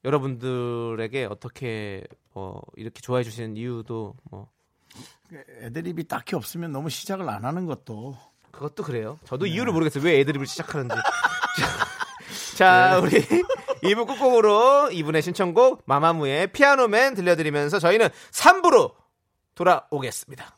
여러분들에게 어떻게 어 이렇게 좋아해 주시는 이유도 뭐 애드립이 딱히 없으면 너무 시작을 안 하는 것도 그것도 그래요. 저도 이유를 모르겠어요. 왜 애드립을 시작하는지. 자, 우리 2부 끝곡으로 이분의 신청곡 마마무의 피아노맨 들려드리면서 저희는 3부로 돌아오겠습니다.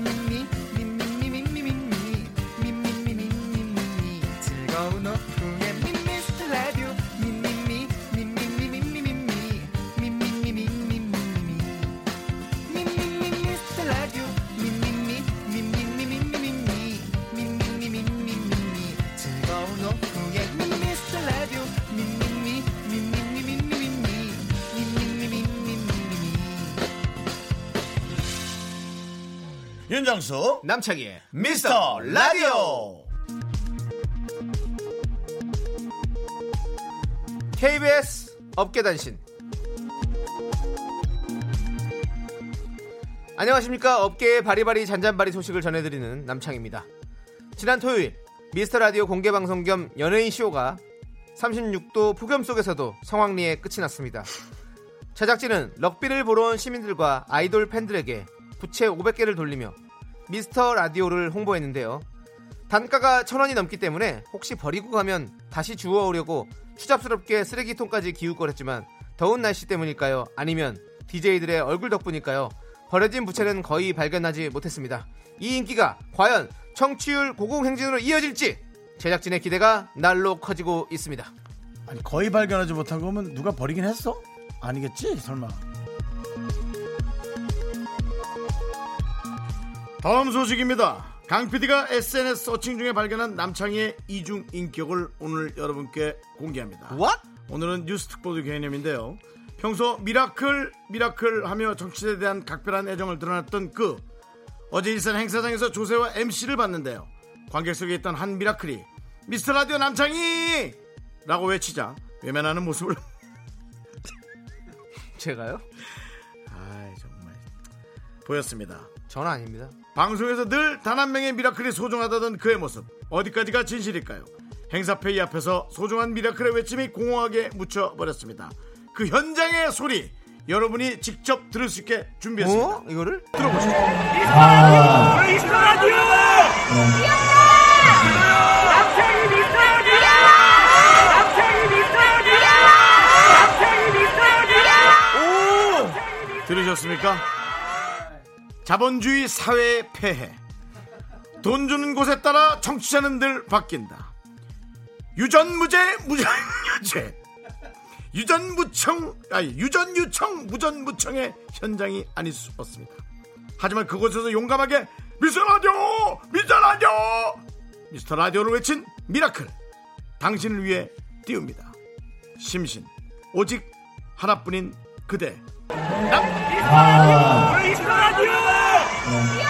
윤정수 남창희의 미스터 라디오. KBS 업계단신. 안녕하십니까. 업계의 바리바리 잔잔바리 소식을 전해드리는 남창입니다. 지난 토요일 미스터 라디오 공개 방송 겸 연예인 쇼가 36도 폭염 속에서도 성황리에 끝이 났습니다. 제작진은 럭비를 보러 온 시민들과 아이돌 팬들에게 부채 500개를 돌리며 미스터 라디오를 홍보했는데요 단가가 천 원이 넘기 때문에 혹시 버리고 가면 다시 주워오려고 추잡스럽게 쓰레기통까지 기웃거렸지만 더운 날씨 때문일까요? 아니면 DJ들의 얼굴 덕분일까요? 버려진 부채는 거의 발견하지 못했습니다. 이 인기가 과연 청취율 고공행진으로 이어질지 제작진의 기대가 날로 커지고 있습니다. 아니 거의 발견하지 못한 거면 누가 버리긴 했어? 아니겠지 설마 다음 소식입니다 강 PD가 SNS searching 중에 발견한 남창희의 이중 인격을 오늘 여러분께 공개합니다 What? 오늘은 뉴스 특보도 개념인데요 평소 미라클 미라클 하며 청취자에 대한 각별한 애정을 드러났던 그 어제 일산 행사장에서 조세호와 MC를 봤는데요 관객석에 있던 한 미라클이 미스터 라디오 남창희 라고 외치자 외면하는 모습을 제가요? 아 정말 보였습니다. 저는 아닙니다. 방송에서 늘 단 한 명의 미라클이 소중하다던 그의 모습 어디까지가 진실일까요? 행사 pay 앞에서 소중한 미라클의 외침이 공허하게 묻혀버렸습니다. 그 현장의 소리 여러분이 직접 들을 수 있게 준비했습니다. 어? 이거를? 들어보시죠. 들으셨습니까? 자본주의 사회의 폐해. 돈 주는 곳에 따라 청취자는 늘 바뀐다. 유전무죄, 무전유죄. 유전무청, 아니, 유전유청, 무전무청의 현장이 아닐 수 없습니다. 하지만 그곳에서 용감하게 미스터 라디오! 미스터 라디오! 미스터 라디오를 외친 미라클. 당신을 위해 띄웁니다. 심신. 오직 하나뿐인 그대. 연예 인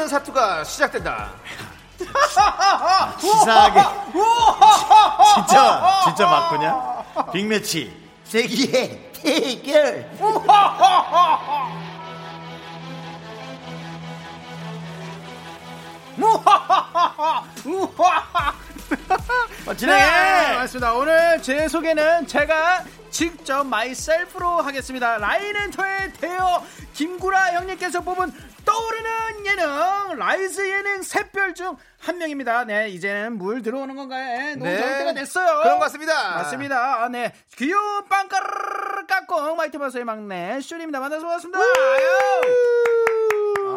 없는 사투가 시작된다. 치사하게. 진짜, 진짜 맞구냐? 빅매치. 세기의 대결. 어, 진행해! 네, 맞습니다. 오늘 제 소개는 제가 직접 마이셀프로 하겠습니다. 라인앤토의 대여 김구라 형님께서 뽑은 떠오르는 예능 rise 예능 샛별 중 한 명입니다. 네, 이제는 물 들어오는 건가요? 네, 너무 네. 때가 됐어요. 그런 것 같습니다. 맞습니다. 아, 네. 귀여운 빵가르르 깍꿍 마이티 마우스의 막내 쇼리입니다 만나서 반갑습니다. 아유.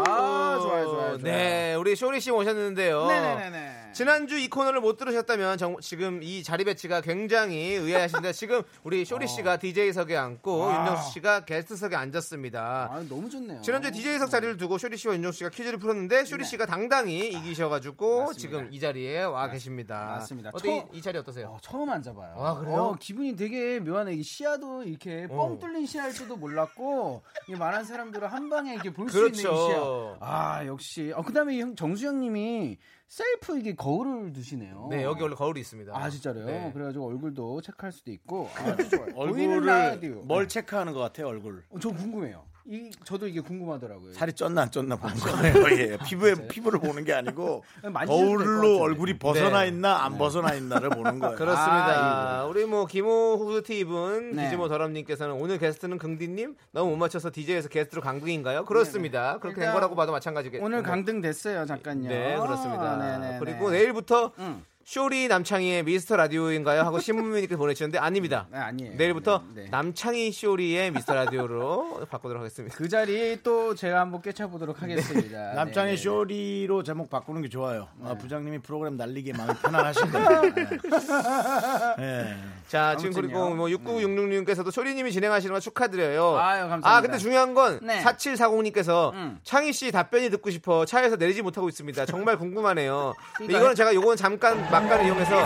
아, 좋아요, 좋아요, 좋아요. 네, 우리 쇼리 씨 모셨는데요. 네네네네. 지난주 이 코너를 못 들으셨다면 정- 지금 이 자리 배치가 굉장히 의아하신데 지금 우리 쇼리 씨가 DJ석에 앉고 아. 윤정수 씨가 게스트석에 앉았습니다. 아, 너무 좋네요. 지난주 DJ석 자리를 두고 쇼리 씨와 윤정수 씨가 퀴즈를 풀었는데 쇼리 씨가 당당히 이기셔가지고 맞습니다. 지금 이 자리에 와 계십니다. 맞습니다. 어때 처- 이, 이 자리 어떠세요? 어, 처음 앉아봐요. 아, 그래요? 어, 기분이 되게 묘하네. 이게 시야도 이렇게 어. 뻥 뚫린 시야일 줄도 몰랐고, 이 많은 사람들을 한 방에 이렇게 볼수 그렇죠. 있는 이 시야. 아, 역시. 어, 그 다음에 형, 정수영 님이 셀프 이게 거울을 두시네요. 네, 여기 원래 거울이 있습니다. 아, 진짜로요? 네. 그래가지고 얼굴도 체크할 수도 있고. 아주 좋아요. 보이는 얼굴을 라디오. 뭘 체크하는 것 같아요, 얼굴. 어, 저 궁금해요. 이, 저도 이게 궁금하더라고요. 살이 쪘나 안 쪘나 보는 거예요. 예. 피부에 피부를 보는 게 아니고 거울로. 얼굴이 벗어나 네. 있나 안 벗어나 있나를 보는 거예요. 그렇습니다. 우리 뭐 김호 후드티 입은 네. 디지모 더럽님께서는 오늘 게스트는 긍디님 너무 못 맞춰서 DJ에서 게스트로 강등인가요? 그렇습니다. 그렇게 된 일단 거라고 봐도 마찬가지겠죠. 오늘 강등 됐어요, 잠깐요. 네 그렇습니다. 아. 그리고 내일부터 응. 쇼리 남창희의 미스터 라디오인가요? 하고 신문민님께 보내주셨는데 아닙니다. 네, 아니에요. 내일부터 네, 네. 남창희 쇼리의 미스터 라디오로 바꾸도록 하겠습니다. 그 자리 또 제가 한번 꿰차보도록 하겠습니다. 남창의 네, 네. 쇼리로 제목 바꾸는 게 좋아요. 아, 부장님이 프로그램 날리기에 마음이 편안하실 거예요. 네. 자, 지금 아무튼요. 그리고 뭐 6966님께서도 쇼리님이 진행하시는 거 축하드려요. 아유, 감사합니다. 아, 근데 중요한 건 네. 4740님께서 음. 창희 씨 답변이 듣고 싶어 차에서 내리지 못하고 있습니다. 정말 궁금하네요. 이거는 제가 요거는 잠깐 막간을 이용해서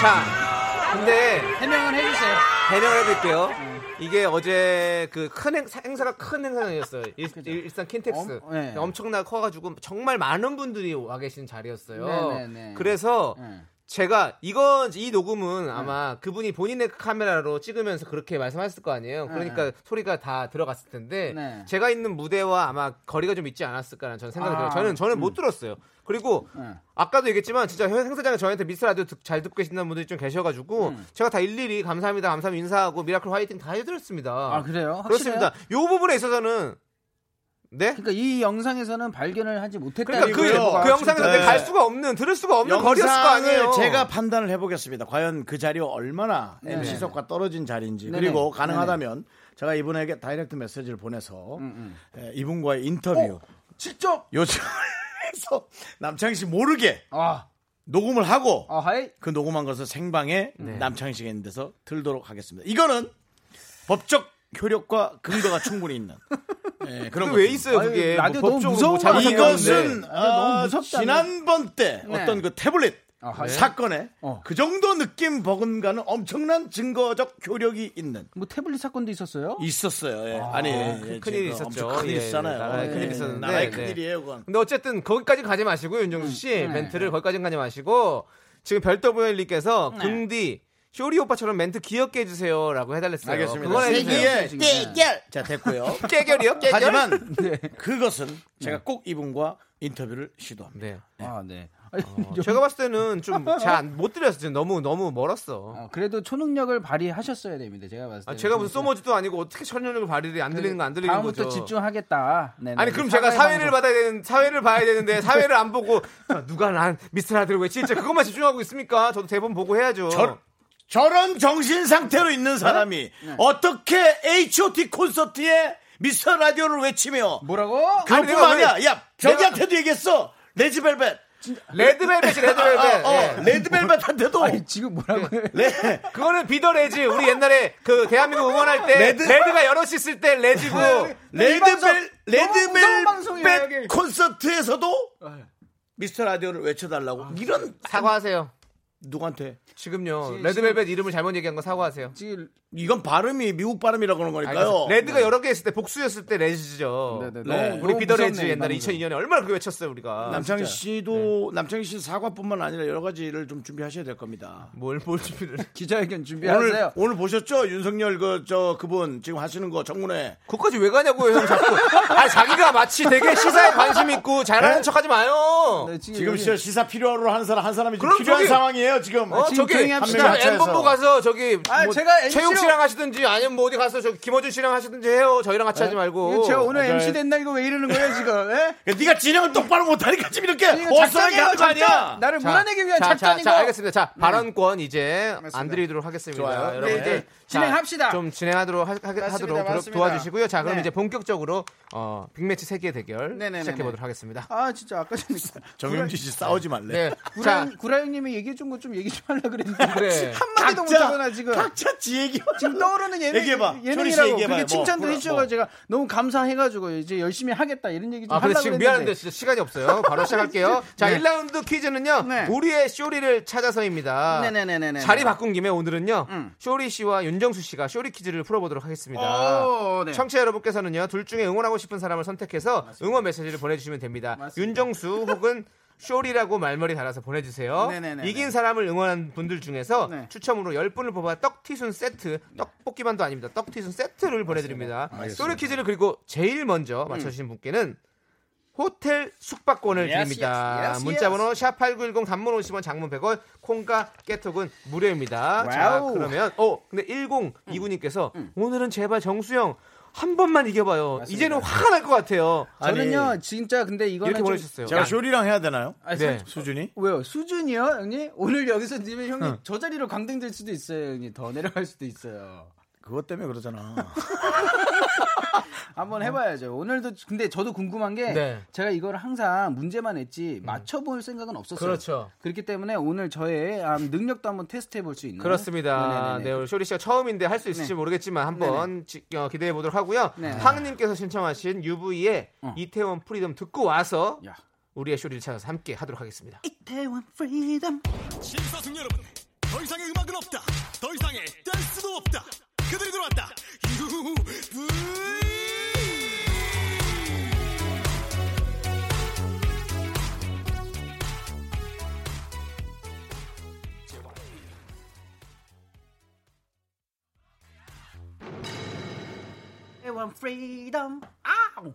자, 근데 해명은 해주세요. 해명을 해드릴게요. 이게 어제 그 큰 행사가 큰 행사였어요. 일, 일 산 킨텍스. 엄- 네. 엄청나게 커가지고 정말 많은 분들이 와 계신 자리였어요. 네네네. 그래서 네. 제가 이건 이 녹음은 아마 그분이 본인의 카메라로 찍으면서 그렇게 말씀하셨을 거 아니에요. 그러니까 소리가 다 들어갔을 텐데 네. 제가 있는 무대와 아마 거리가 좀 있지 않았을까라는 저는 생각이 아, 들어요. 저는 저는 못 들었어요. 그리고 네. 아까도 얘기했지만 진짜 행사장에 저한테 미스터 라디오 듣- 잘 듣고 계신다는 분들이 좀 계셔가지고 음. 제가 다 일일이 감사합니다, 감사합니다 인사하고 미라클 화이팅 다 해드렸습니다. 아 그래요? 확실해요? 그렇습니다. 요 부분에 있어서는 네. 그러니까 이 영상에서는 발견을 하지 못했다. 그러니까 그. 그 영상에서 네. 내가 갈 수가 없는 들을 수가 없는 거리였을 거 아니에요. 제가 판단을 해보겠습니다. 과연 그 자리가 얼마나 네네. MC석과 떨어진 자리인지 네네. 그리고 가능하다면 제가 이분에게 direct message를 보내서 음, 에, 이분과의 인터뷰 직접. 요청을 해서 남창희 씨 모르게 아, 녹음을 하고 아 하이. 그 녹음한 것을 생방에 네. 남창희 씨가 있는 데서 들도록 하겠습니다. 이거는 법적 효력과 근거가 충분히 있는 예, 그런 그게 왜 것입니다. 있어요 아유, 그게 라디오 뭐 너무 법적으로 무서운 뭐? 이것은 네. 아, 너무? 지난번 때 네. 어떤 그 태블릿 아, 네. 사건에 어. 그 정도 느낌 버금가는 엄청난 증거적 효력이 있는 뭐 태블릿 사건도 있었어요? 있었어요. 예. 아 니 예, 큰- 예, 큰일이 지금 있었죠. 엄청 큰일 예, 예, 큰일이 있었는데, 나라의 네. 큰일이에요, 그건. 근데 어쨌든 거기까지 가지 마시고 윤정수 씨 네. 멘트를 거기까지 가지 마시고 지금 별더보엘님께서 네. 긍디 쇼리 오빠처럼 멘트 귀엽게 해주세요라고 해달랬어요. 알겠습니다. 그건 해주세요. 지금. 깨결 자 됐고요. 깨결이요? 깨결? 하지만 네. 그것은 제가 꼭 이분과 인터뷰를 시도합니다. 네. 아 네. 어, 제가 봤을 때는 좀 잘못 드렸어요. 너무 너무 멀었어. 아, 그래도 초능력을 발휘하셨어야 됩니다. 제가 봤을 때. 아, 제가 무슨 소머지도 아니고 어떻게 천년을 발휘를 안 들리는 거안 들리는 다음부터 거죠. 집중하겠다. 네네. 아니 그럼 제가 사회 사회를 방송. 받아야 되는 사회를 봐야 되는데 사회를 안 보고 자, 누가 난 미스터 라디오를 왜 진짜 그것만 집중하고 있습니까? 저도 대본 보고 해야죠. 저, 저런 정신 상태로 있는 사람이 어떻게 H.O.T 콘서트에 미스터 라디오를 외치며 뭐라고? 왜- 아니야. 야, 저기한테도 얘기했어. 레즈벨벳. 레드벨벳이 레드벨벳. 어, 어, 예. 레드벨벳한테도 아니 지금 뭐라고? 요 레, 그거는 Be the Reds 우리 옛날에 그 대한민국 응원할 때 Red-? 가 여럿이 있을 때 Reds고 이 방송 레드벨 레드벨벳. 콘서트에서도 미스터 라디오를 외쳐달라고 이런 사과하세요. 누구한테? 지금요. 지금- 레드벨벳 이름을 잘못 얘기한 거 사과하세요. 지금 이건 발음이 미국 발음이라고 그런 거니까요. 알겠어요. Red가 여러 개 있을 때 복수였을 때 Reds죠. 네, 네, 네. 너무- 우리 너무 Be the Reds 무섭네, 옛날에 방금. 2002년에 얼마나 그거 외쳤어요 우리가. 남창희 진짜. 씨도 남창희 씨 사과뿐만 아니라 여러 가지를 좀 준비하셔야 될 겁니다. 뭘, 뭘 준비를. 기자회견 오늘 준비하세요. 오늘 보셨죠? 윤석열 그 저 그분 지금 하시는 거 정문에 그것까지 왜 가냐고요, 형 자꾸. 아니, 자기가 마치 되게 시사에 관심 있고 잘하는 네? 척 하지 마요. 네, 지금, 지금 여기- 시사, 시사 필요로 하는 사람 한 사람이 지금 그럼 필요한 저기- 상황이에요 지금. 어, 지금 저기. 엠본부 가서 저기. 아, 뭐 제가 MC 로- 최용 씨랑 하시든지 아니면 뭐 어디 가서 저기 김어준 씨랑 하시든지 해요. 저희랑 같이 하지 말고. 제가 오늘 맞아요. MC 된다 이거 왜 이러는 거예요 지금? 예? 그러니까 네가 진행을 똑바로 못하니까 지금 이렇게 어설하게 하는 거 아니야? 나를 자, 몰아내기 위한 자, 작전이고. 자, 자, 알겠습니다. 자, 발언권 이제 맞습니다. 안 드리도록 하겠습니다. 좋아요. 여러분들 네, 네. 자, 진행합시다. 좀 진행하도록 하, 하, 맞습니다, 하도록. 도와주시고요. 자, 그럼 네. 이제 본격적으로 어, 빅매치 세계 대결 네네네네. 시작해 보도록 하겠습니다. 아 진짜 아까 전에 정영진 씨 싸우지 말래. 네. 구라, 자, 구라 형님이 얘기해 준 거 좀 얘기 좀 하려 그랬는데 그래. 한 마디도 못 하거나 지금 각자 지 얘기. 지금 떠오르는 예능, 얘기해봐. 초리 씨 예능이라고. 그렇게 뭐, 칭찬도 구라, 해주셔서 뭐. 제가 너무 감사해가지고 이제 열심히 하겠다 이런 얘기 좀 아, 하려고 지금 미안한데 진짜 시간이 없어요. 바로 시작할게요. 자, 네. 1라운드 퀴즈는요. 네. 우리의 쇼리를 찾아서입니다. 네네네네네. 자리 바꾼 김에 오늘은요. 음. 쇼리 씨와 윤 정수 씨가 쇼리 퀴즈를 풀어보도록 하겠습니다. 오, 네. 청취자 여러분께서는요. 둘 중에 응원하고 싶은 사람을 선택해서 응원 메시지를 보내주시면 됩니다. 맞습니다. 윤정수 혹은 쇼리라고 말머리 달아서 보내주세요. 네네네네. 이긴 사람을 응원한 분들 중에서 네. 추첨으로 10분을 뽑아 떡튀순 세트, 떡볶이만도 아닙니다. 떡튀순 세트를 보내드립니다. 쇼리 퀴즈를 그리고 제일 먼저 음. 맞춰주신 분께는 호텔 숙박권을 Yes, 드립니다. 문자번호 샵8910 단문 50원 장문 100원 콩과 깨톡은 무료입니다. 자 와우. 음. 그러면 어 근데 1029님께서 오늘은 제발 정수영 한 번만 이겨봐요. 이제는 화가 날 것 같아요. 저는요 아니, 진짜 근데 이거는 이렇게 좀- 보내주셨어요. 제가 야, 쇼리랑 해야 되나요? 아니, 네. 수준이? 왜요? 수준이요, 형님? 오늘 여기서 님이 형님 저 자리로 강등될 수도 있어요, 형님. 더 내려갈 수도 있어요. 그것 때문에 그러잖아. 한번 해봐야죠. 오늘도 근데 저도 궁금한 게 네. 제가 이걸 항상 문제만 했지 맞춰볼 생각은 없었어요. 그렇죠. 그렇기 때문에 오늘 저의 아, 능력도 한번 테스트해 볼 수 있는. 그렇습니다. 네네네네. 네, 우리 쇼리 씨가 처음인데 할 수 있을지 네. 모르겠지만 한번 지- 어, 기대해 보도록 하고요. 네. 황님께서 신청하신 UV의 어. 이태원 Freedom 듣고 와서 야. 우리의 쇼리를 찾아서 함께 하도록 하겠습니다. 이태원 Freedom. 신사숙녀 여러분, 더 이상의 음악은 없다. 더 이상의 댄스도 없다. 그들이 들어왔다. 유후. I want freedom. Ow!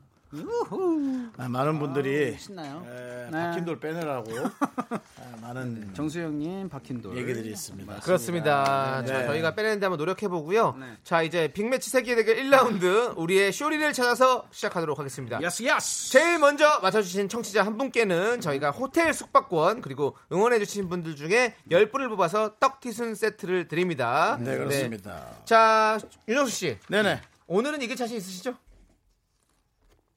아, 많은 분들이 신나요? 에, 네. 박힌 돌 빼내라고 아, 많은 정수영님, 박힌돌. 얘기들이 있습니다. 그렇습니다. 자, 네. 저희가 빼내는데 한번 노력해 보고요. 네. 자, 이제 빅매치 세계 대결 1라운드 우리의 쇼리를 찾아서 시작하도록 하겠습니다. 야스 야스. 제일 먼저 맞춰주신 청취자 한 분께는 저희가 호텔 숙박권 그리고 응원해주신 분들 중에 10분을 뽑아서 떡튀순 세트를 드립니다. 네 그렇습니다. 자, 윤정수 씨. 네네. 오늘은 이길 자신 있으시죠?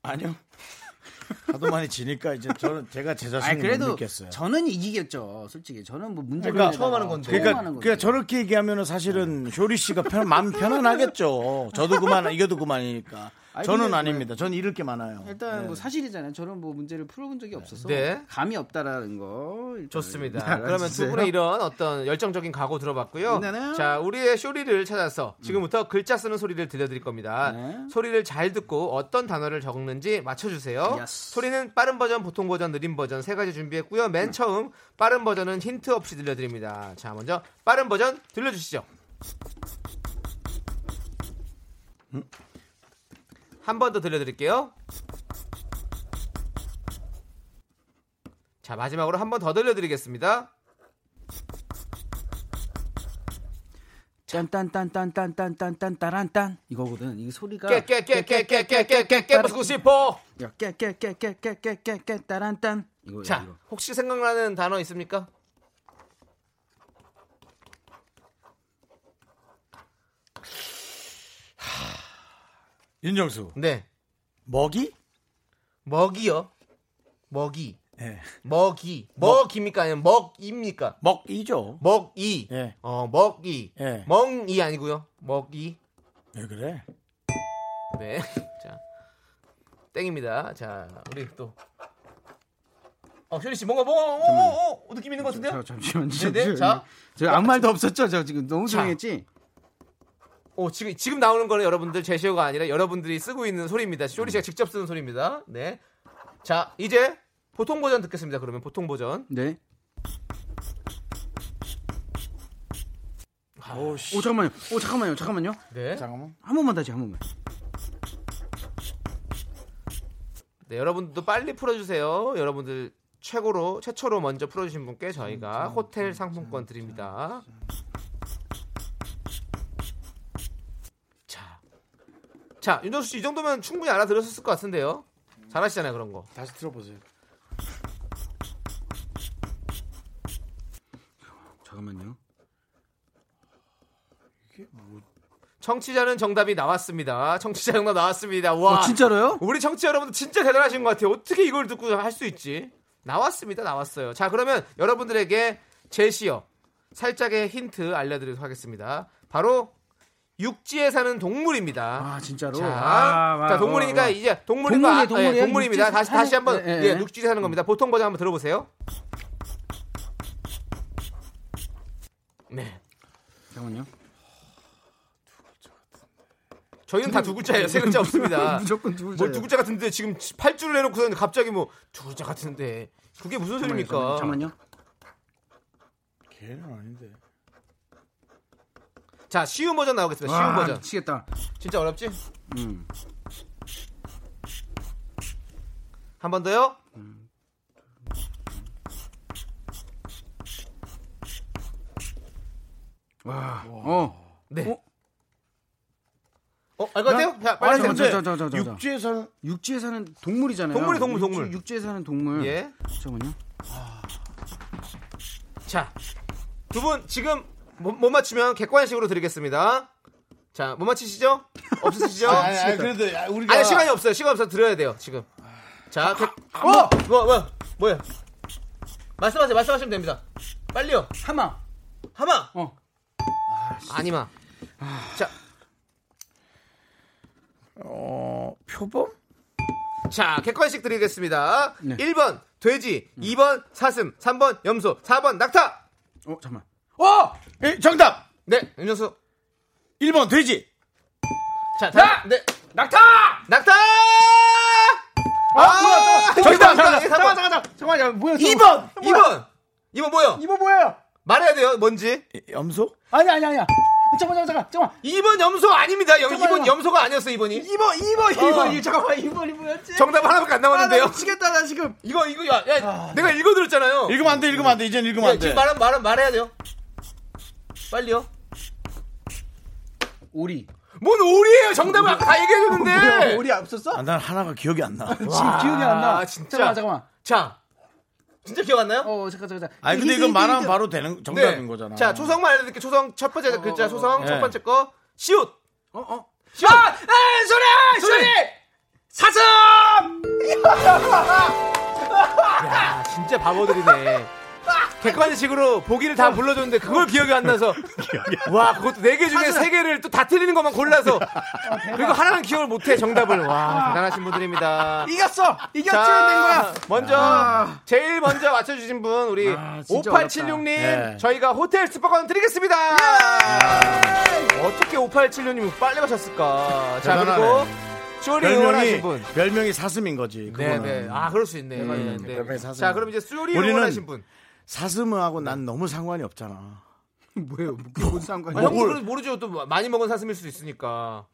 아니요. 하도 많이 지니까 이제 저는 제가 제아 자신을 못 그래도 믿겠어요. 저는 이기겠죠. 솔직히 저는 뭐 문제 그러니까 처음 하는 건데. 그러니까, 그러니까 저렇게 얘기하면은 사실은 쇼리 씨가 편, 마음 편안하겠죠. 저도 그만, 이겨도 그만이니까. 아니, 저는 근데 아닙니다. 전 잃을 게 많아요. 일단 네. 뭐 사실이잖아요. 저는 뭐 문제를 풀어본 적이 없어서 네. 감이 없다라는 거. 일단 좋습니다. 그러면 두 분의 이런 어떤 열정적인 각오 들어봤고요. 네네. 자, 우리의 쇼리를 찾아서 지금부터 글자 쓰는 소리를 들려드릴 겁니다. 네. 소리를 잘 듣고 어떤 단어를 적는지 맞춰주세요. Yes. 소리는 빠른 버전, 보통 버전, 느린 버전 세 가지 준비했고요. 맨 처음 빠른 버전은 힌트 없이 들려드립니다. 자, 먼저 빠른 버전 들려주시죠. 한 번 더 들려드릴게요. 자, 마지막으로 한 번 더 들려드리겠습니다. 딴딴딴딴딴딴딴딴딴 이거거든. 이 소리가 깨깨깨깨깨깨깨깨깨 부수고 싶어. 야, 깨깨깨깨깨깨깨깨 따란딴 자. 혹시 생각나는 단어 있습니까? 윤정수. 네, 먹이? 먹이요. 먹이, 예. 먹이, 먹입니까 아니면 먹입니까? 먹이죠. 먹이, 예. 어 먹이, 예. 멍이 아니고요. 먹이. 왜 그래? 네, 자 땡입니다. 자, 우리 또 어, 쇼리 씨 뭔가 뭔가 어, 어, 어, 어, 느낌 있는 것 같은데요? 자, 잠시만요. 네네, 자. 저 아무 말도 없었죠. 저 지금 너무 자. 조용했지. 오, 지금 지금 나오는 거는 여러분들 제시어가 아니라 여러분들이 쓰고 있는 소리입니다. 쇼리 씨가 직접 쓰는 소리입니다. 네. 자, 이제 보통 버전 듣겠습니다. 그러면 보통 버전. 네. 오, 오 잠깐만요. 오 잠깐만요. 잠깐만요. 네. 잠깐만. 한 번만 다시 한 번만. 네, 여러분들도 빨리 풀어주세요. 여러분들 최고로 최초로 먼저 풀어주신 분께 저희가 호텔 상품권 드립니다. 자 윤정수 씨 이 정도면 충분히 알아들으셨을 것 같은데요. 잘하시잖아요 그런 거. 다시 들어보세요. 잠깐만요. 청취자는 정답이 나왔습니다. 청취자 정답 나왔습니다. 와, 어, 진짜로요? 우리 청취자 여러분들 진짜 대단하신 것 같아요. 어떻게 이걸 듣고 할 수 있지? 나왔습니다. 나왔어요. 자, 그러면 여러분들에게 제시어 살짝의 힌트 알려드리도록 하겠습니다. 바로 육지에 사는 동물입니다. 아 진짜로. 자, 아, 와, 자, 동물이니까 와, 와. 이제 동물이고 동물이에요, 아, 동물이에요? 예, 동물입니다. 다시 사는- 다시 한번 예, 예. 예, 육지에 사는 겁니다. 보통 버전 한번 들어보세요. 네. 잠깐만요. 저희는 다 두 글자예요. 세 글자 없습니다. 무조건 두뭘 글자예요. 두 글자 같은데 지금 8줄을 해놓고서 갑자기 뭐 두 글자 같은데 그게 무슨 소리입니까? 잠깐만요. 걔는 아닌데. 자 쉬운 버전 나오겠습니다. 쉬운 와, 버전. 미치겠다. 진짜 어렵지? 음. 한 번 더요. 와. 어. 네. 어? 어, 알것 같아요? 자, 아니, 빨리. 저, 저, 저, 저, 저. 육지에 사는 육지에 사는 동물이잖아요. 동물이 동물, 동물. 육지, 육지에 사는 동물. 예. 잠깐만요. 자, 두 분 지금 못, 못 맞추면 객관식으로 드리겠습니다. 자, 못 맞히시죠? 없으시죠? 아니, 아니, 그래도 야, 우리가 아니, 시간이 없어요. 시간 없어 들어야 돼요. 지금. 자, 객... 어! 뭐, 뭐, 뭐야? 말씀하세요. 말씀하시면 됩니다. 빨리요. 하마. 하마. 어. 아니마. 자, 어, 표범? 자, 객관식 드리겠습니다. 네. 1번 돼지, 2번 사슴, 3번 염소, 4번 낙타. 어, 잠깐만. 어! 예, 정답. 네, 윤정수. 1번 돼지. 자, 자, 네. 낙타! 낙타! 아, 뭐야, 또. 정답, 잠깐만, 정답, 잠깐만, 잠깐만, 잠깐만. 잠깐만, 야, 뭐야, 저거. 2번! 뭐야? 2번! 2번 뭐요? 이거 뭐예요? 말해야 돼요, 뭔지. 염소? 아니, 아니, 아니야. 잠깐만, 잠깐만, 잠깐만. 2번 염소 아닙니다. 영, 잠깐만요. 2번 염소가 아니었어, 2번이. 2번, 2번, 어. 2번. 잠깐만, 2번이 뭐였지? 정답 하나밖에 안 아, 나 남았는데요. 미치겠다, 나 지금. 이거, 이거, 야, 야 내가 읽어드렸잖아요. 읽으면 안 돼, 읽으면 안 돼. 이젠 읽으면 야, 안 돼. 지금 말은, 말은, 말해야 돼요. 빨리요. 오리. 뭔 오리예요? 정답을 아까 다 뭐야, 얘기해 줬는데. 오리 없었어? 아, 난 하나가 기억이 안 나. 지금 기억이 안 나. 아, 진짜. 잠깐만, 잠깐만. 자, 진짜 기억 안 나요? 어, 잠깐, 잠깐, 잠깐. 아니, 근데 이건 말하면 힌트. 바로 되는 정답인 거잖아. 자, 초성만 알려 드릴게요. 초성 첫 번째 글자 초성 어. 첫 네. 번째 거 시옷. 어, 어. 시옷. 아, 에이, 소리! 소리! 사슴! 야, 진짜 바보들이네. 객관식으로 보기를 다 불러줬는데 그걸 기억이 안 나서 와 그것도 네 개 중에 세 개를 또 다 틀리는 것만 골라서 그리고 하나는 기억을 못해 정답을 와 대단하신 분들입니다. 이겼어! 이겼지, 된 자, 거야! 먼저 아. 제일 먼저 맞춰주신 분 우리 아, 진짜 5876님 네. 저희가 호텔 스파권 드리겠습니다. 어떻게 5876님 빨리 맞췄을까? 자. 그리고 쇼리 응원하신 분. 별명이 사슴인 거지. 그거는. 네네. 아 그럴 수 있네. 네, 네. 별명이 사슴. 자 그럼 이제 쇼리 우리는 응원하신 분. 사슴하고 난 너무 상관이 없잖아. 뭐예요? 그게 뭔 상관이야? 아, 형도 그래도 모르죠. 또 많이 먹은 사슴일 수도 있으니까.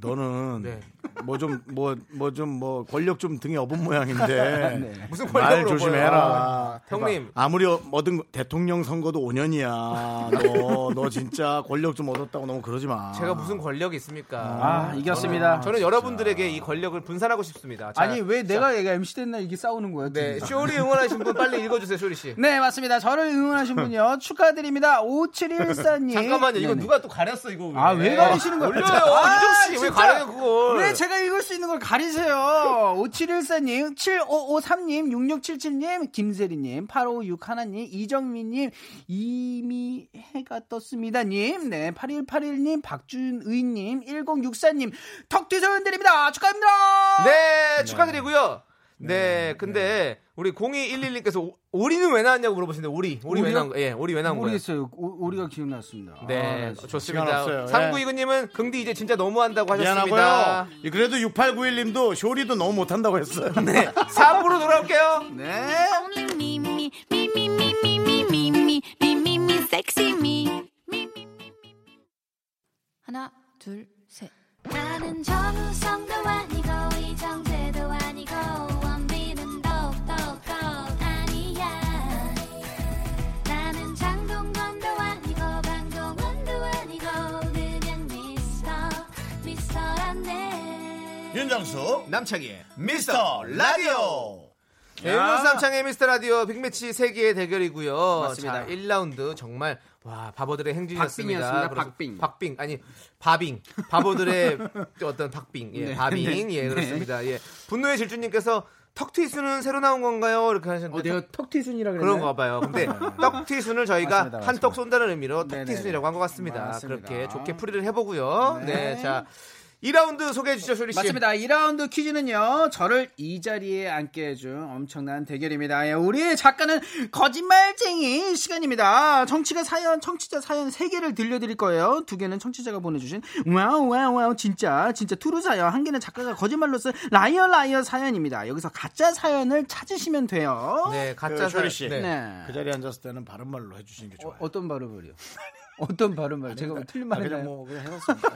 너는 네. 뭐좀 뭐 뭐좀뭐 권력 좀 등에 업은 모양인데 네. 무슨 말 권력으로 조심해라. 보여요. 형님. 아무리 얻은 거- 대통령 선거도 5년이야. 너너 진짜 권력 좀 얻었다고 너무 그러지 마. 제가 무슨 권력이 있습니까? 아, 이겼습니다. 저는 여러분들에게 이 권력을 분산하고 싶습니다. 자, 아니, 왜 내가 얘가 MC 됐나 이게 싸우는 거야? 네. 쇼리 응원하신 분 빨리 읽어주세요, 쇼리 씨. 네, 맞습니다. 저를 응원하신 분요. 축하드립니다. 5714님. 잠깐만요, 이거 네네. 누가 또 가렸어 이거? 왜? 아, 왜 가리시는 거예요? 올려요, 아, 이정 씨, 왜 진짜. 가려요 그걸? 왜 제가 읽을 수 있는 걸 가리세요? 5714님, 7553님, 6677님, 김세리님, 8561 하나님, 이정민님, 이미 해가 떴습니다님, 네, 8181님, 박준의님, 1064님, 턱 뒤 서연 드립니다. 축하합니다! 네, 축하드리고요. 네, 근데 우리 0211님께서 오리는 왜 나왔냐고 물어보시는데 오리 오리 왜 오리요? 나온 거? 예, 오리 왜 나온 거예요? 모르겠어요. 오, 오리가 기억났습니다. 아, 네, 나 진짜. 좋습니다. 시간 없어요. 예. 3929님은 긍디 이제 진짜 너무한다고 하셨습니다. 미안하고요. 그래도 6891님도 쇼리도 너무 못한다고 했어요. 네, 4부로 돌아올게요. 네. 남창희의 미스터 라디오. 대문 삼창의 미스터 라디오 빅매치 세계의 대결이고요. 맞습니다. 자, 1라운드 정말 와 바보들의 행진이었습니다. 박빙. 박빙 아니 바빙 바보들의 어떤 박빙 예 네. 바빙 예 네. 그렇습니다. 예 분노의 질주님께서 턱트위스는 새로 나온 건가요? 이렇게 하셨는데 어, 내가 턱티순이라 그랬나요? 그런가 봐요. 근데 떡튀순을 저희가 맞습니다, 한 맞습니다. 떡 쏜다는 의미로 네네. 떡튀순이라고 한 것 같습니다. 맞습니다. 그렇게 좋게 풀이를 해보고요. 네. 네, 자 2라운드 소개해 주시죠, 쇼리 씨. 맞습니다. 2라운드 퀴즈는요, 저를 이 자리에 앉게 해준 엄청난 대결입니다. 예, 우리 작가는 거짓말쟁이 시간입니다. 청취가 사연, 청취자 사연 3개를 들려드릴 거예요. 두 개는 청취자가 보내주신 와우, 와우, 와우, 진짜, 진짜 true 사연. 한 개는 작가가 거짓말로 쓴 liar, liar 사연입니다. 여기서 가짜 사연을 찾으시면 돼요. 네, 가짜 그, 쇼리 사연. 씨. 네. 네. 그 자리에 앉았을 때는 바른 말로 해주시는 게 좋아요. 어, 떤 발음을요? 어떤 발음을? 제가 뭐 틀린 아, 말 그냥? 뭐 그냥 해봤습니다.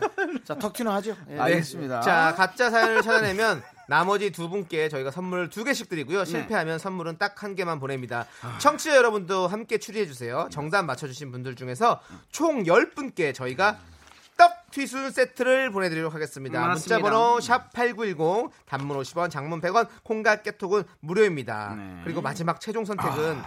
자, 턱티는 하죠. 예. 네. 알겠습니다. 자, 가짜 사연을 찾아내면 나머지 두 분께 저희가 선물 두 개씩 드리고요. 네. 실패하면 선물은 딱 한 개만 보냅니다. 아. 청취자 여러분도 함께 추리해 주세요. 정답 맞춰주신 분들 중에서 총 10분께 저희가 떡 튀순 세트를 보내드리도록 하겠습니다. 맞습니다. 문자번호 샵 8910 단문 50원 장문 100원 콩과 깨톡은 무료입니다. 네. 그리고 마지막 최종 선택은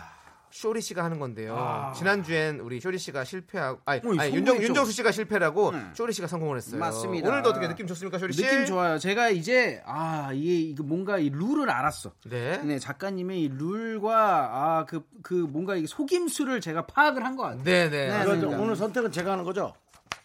쇼리 씨가 하는 건데요. 지난주엔 우리 쇼리 씨가 실패하고 아니, 어, 아니. 윤정, 윤정수 씨가 실패라고 네. 쇼리 씨가 성공을 했어요. 맞습니다. 오늘도 어떻게 느낌 좋습니까, 쇼리 씨? 느낌 좋아요. 제가 이제 아 이게 이거 뭔가 이 룰을 알았어. 네. 네 작가님의 이 룰과 아그그 뭔가 이 속임수를 제가 파악을 한 것 같아요. 네, 네. 네. 오늘 선택은 제가 하는 거죠?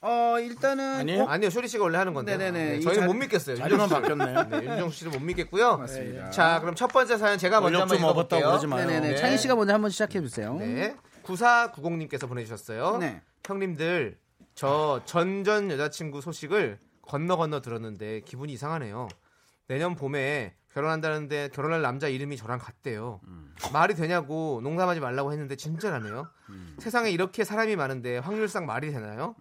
어 일단은 아니에요? 어? 아니요, 쇼리 씨가 원래 하는 건데. 네네네. 이 저희는 자- 못 믿겠어요. 씨. 바뀌었네요. 네, 윤정수 씨를 못 믿겠고요. 맞습니다. 자, 그럼 첫 번째 사연 제가 먼저 한번 좀 얻었다고 읽어볼게요. 그러지 마요. 네네네 네. 창희 씨가 먼저 한번 시작해 주세요. 네. 9490님께서 보내주셨어요. 네. 형님들, 저 전전 여자친구 소식을 건너 건너 들었는데 기분이 이상하네요. 내년 봄에 결혼한다는데 결혼할 남자 이름이 저랑 같대요. 말이 되냐고 농담하지 말라고 했는데 진짜라네요. 세상에 이렇게 사람이 많은데 확률상 말이 되나요?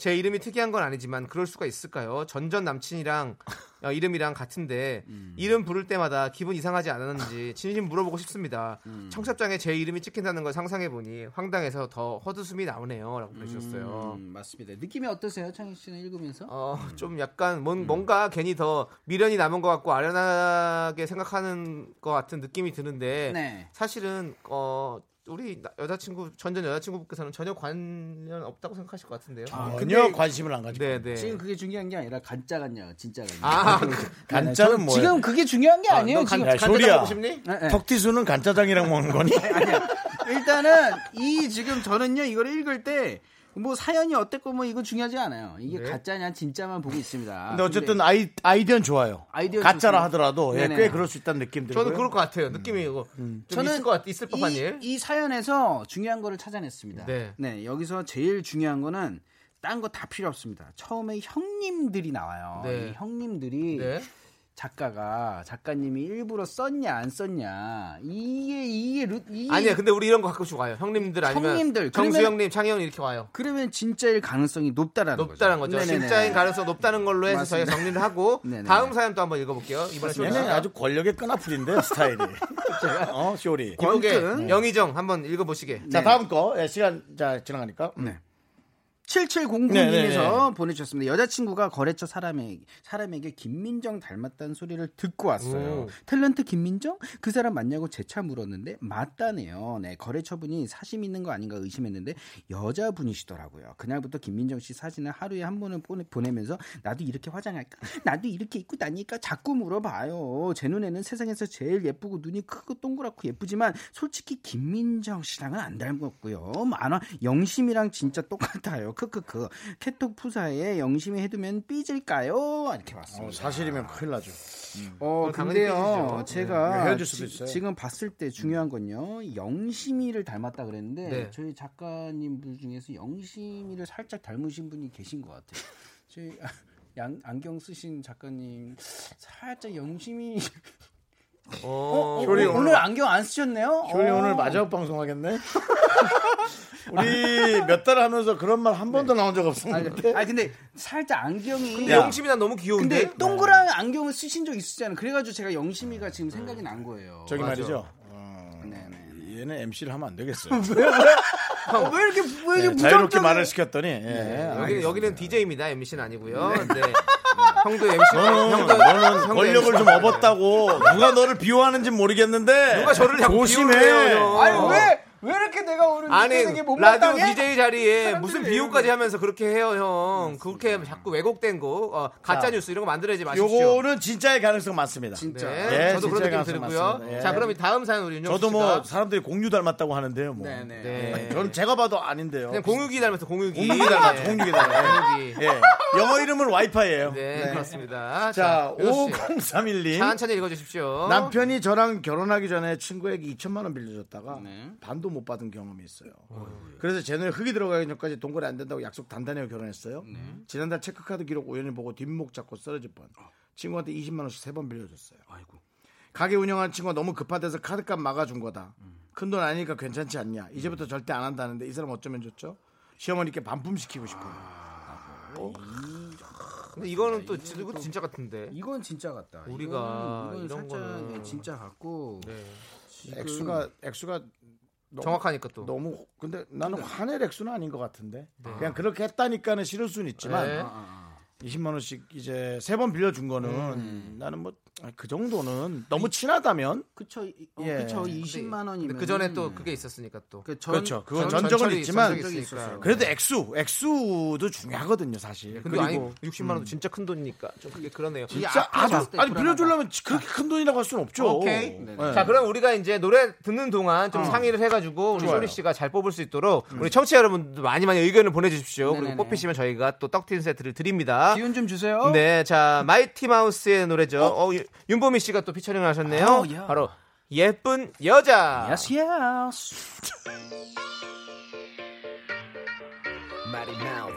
제 이름이 특이한 건 아니지만 그럴 수가 있을까요? 전전 남친이랑 어, 이름이랑 같은데 이름 부를 때마다 기분 이상하지 않았는지 진심 물어보고 싶습니다. 청첩장에 제 이름이 찍힌다는 걸 상상해 보니 황당해서 더 헛웃음이 나오네요라고 보내주셨어요. 음, 맞습니다. 느낌이 어떠세요, 창희 씨는 읽으면서? 어, 좀 약간 뭔, 뭔가 괜히 더 미련이 남은 것 같고 아련하게 생각하는 것 같은 느낌이 드는데 네. 사실은 어 우리 나- 여자친구 전전 여자친구분께서는 전혀 관련 없다고 생각하실 것 같은데요. 전혀 관심을 안 가지고. 네, 네. 지금 그게 중요한 게 아니라 간짜 같냐, 진짜 같냐. 아, 간짜는 뭐예요? 지금 그게 중요한 게 아, 간- 지금 쇼리야. 먹고 싶니? 네, 네. 턱티수는 간짜장이랑 먹는 거니? 일단은 이 지금 저는요 이걸 읽을 때 뭐 사연이 어땠고 뭐 이거 중요하지 않아요. 이게 네. 가짜냐 진짜만 보고 있습니다. 근데 어쨌든 아이, 아이디어는 좋아요. 아이디어 가짜라 좋습니다. 하더라도 예. 꽤 그럴 수 있다는 느낌 들고요. 저는 그럴 것 같아요. 느낌이 이거 좀 저는 있을 것 같, 있을 법한 이, 일. 이 사연에서 중요한 거를 찾아냈습니다. 네. 여기서 제일 중요한 거는 딴 거 다 필요 없습니다. 처음에 형님들이 나와요. 네. 이 형님들이 네. 작가가 작가님이 일부러 썼냐 안 썼냐 이게 이게 루, 이게 아니야, 근데 우리 이런 거 가끔씩 와요. 형님들 아니면 형님들. 정수 그러면- 형님, 창희 형님 이렇게 와요. 그러면 진짜일 가능성이 높다라는 높다는 거죠. 네네네. 진짜인 가능성 높다는 걸로 해서 맞습니다. 저희 가 정리를 하고 네네. 다음 사연 또 한번 읽어볼게요. 이번에 쇼리 아주 권력의 끈아풀인데 스타일이. 어, 쇼리. 아무튼. 영희정 한번 읽어보시게. 자, 다음 거. 예, 시간 자 지나가니까. 네. 7709님에서 네네네. 보내주셨습니다. 여자친구가 거래처 사람에게, 사람에게 김민정 닮았다는 소리를 듣고 왔어요. 오. 탤런트 김민정? 그 사람 맞냐고 재차 물었는데 맞다네요. 네, 거래처분이 사심 있는 거 아닌가 의심했는데 여자분이시더라고요. 그날부터 김민정 씨 사진을 하루에 한 번은 보내, 보내면서 나도 이렇게 화장할까? 나도 이렇게 입고 다니까 자꾸 물어봐요. 제 눈에는 세상에서 제일 예쁘고 눈이 크고 동그랗고 예쁘지만 솔직히 김민정 씨랑은 안 닮았고요. 만화 영심이랑 진짜 똑같아요. 크크크 캐톡 푸사에 영심이 해두면 삐질까요? 이렇게 왔습니다. 어, 사실이면 큰일 나죠. 어, 당연히 근데요, 삐지죠. 제가 네, 지. 지금 봤을 때 중요한 건요, 영심이를 닮았다 그랬는데, 네. 저희 작가님 분 중에서 영심이를 살짝 닮으신 분이 계신 것 같아요. 저희 아, 양, 안경 쓰신 작가님, 살짝 영심이. 어, 쇼리 오늘, 오늘- 안경 안 쓰셨네요? 쇼리 어. 오늘 마지막 방송하겠네. 우리 몇 달 하면서 그런 말 한 번도 나온 적 없었는데. 아니, 근데 살짝 안경이. 근데 야. 영심이 난 너무 귀여운데. 근데 동그란 안경을 쓰신 적 있으시잖아요. 그래가지고 제가 영심이가 지금 생각이 난 거예요. 저기 맞아. 말이죠. 어, 네네. 얘는 MC를 하면 안 되겠어요. 어, 왜 이렇게, 왜 이렇게 네, 자유롭게 말을 시켰더니 예, 여기, 알겠습니다. 여기는 DJ입니다. MC는 아니고요. 네. 형도 MC. 너는, 형도, 너는 형도 권력을 MC. 좀 업었다고 누가 너를 비호하는지 모르겠는데 누가 저를 조심해. 아니, 어. 왜, 왜 이렇게 내가 오늘 아니 라디오? DJ 자리에 무슨 사람들이- 비호까지 하면서 그렇게 해요 형 그렇게 자꾸 왜곡된 거 어, 가짜 자, 뉴스 이런 거 만들어야지 마십시오 요거는 진짜의 가능성 많습니다. 진짜. 네, 예, 저도 그런 느낌 가능성 들고요. 예. 자 그럼 이 다음 사연 우리 윤정 저도 씨가 뭐 사람들이 공유 닮았다고 하는데요. 뭐. 네네. 네. 저는 제가 봐도 아닌데요. 그냥 공유기 닮았어 공유기 공유기 닮았죠. 네. 공유기. 공유기 예. 영어 이름은 와이파이예요. 네, 그렇습니다 자, 씨, 5031님. 천천히 읽어주십시오 남편이 저랑 결혼하기 전에 친구에게 2천만 원 빌려줬다가 네. 반도 못 받은 경험이 있어요. 그래서 제 눈에 흙이 들어가기 전까지 동거리 안 된다고 약속 단단히 하고 결혼했어요. 지난달 체크카드 기록 우연히 보고 뒷목 잡고 쓰러질 뻔. 친구한테 20만 원씩 세 번 빌려줬어요. 가게 운영하는 친구가 너무 급하대서 카드값 막아준 거다. 큰 돈 아니니까 괜찮지 않냐. 이제부터 절대 안 한다는데 이 사람 어쩌면 좋죠? 시어머니께 반품시키고 싶어요. 근데 이거는 또 진- 이것도 진짜 같은데 이건 진짜 같다. 우리가 이건, 이건 이런 살짝 거는- 네, 진짜 같고. 네. 액수가 액수가 너무- 정확하니까 또. 너무 근데 나는 화낼 액수는 아닌 것 같은데. 그냥 그렇게 했다니까는 싫을 수는 있지만 네. 아, 아, 20만 원씩 이제 세 번 빌려준 거는 나는 뭐 그 정도는 너무 친하다면 그쵸, 이- 어, 예. 그쵸, 20만 원이면. 그 전에 또 그게 있었으니까 또 그 전, 그렇죠. 그건 전- 전적은 전철이- 있지만 전적이. 그래도 액수 액수도 중요하거든요 사실. 근데 그리고 아니 60만 원도 진짜 큰 돈이니까 좀 그게 그러네요. 진짜 아주 아니 불안하다. 빌려주려면 그렇게 큰 돈이라고 할 수는 없죠. 오케이. 네. 자, 그럼 우리가 이제 노래 듣는 동안 좀 상의를 해가지고 우리. 쇼리 씨가 잘 뽑을 수 있도록 우리 청취자 여러분들 많이 많이 의견을 보내주십시오. 네네네. 그리고 뽑히시면 저희가 또 떡튀순 세트를 드립니다. 기운 좀 주세요. 네, 자 마이티 마우스의 노래죠. 어, 유- 윤보미 씨가 또 피처링을 하셨네요. 어, 야. 바로 예쁜 여자. Yes, yes. Mighty Mouth.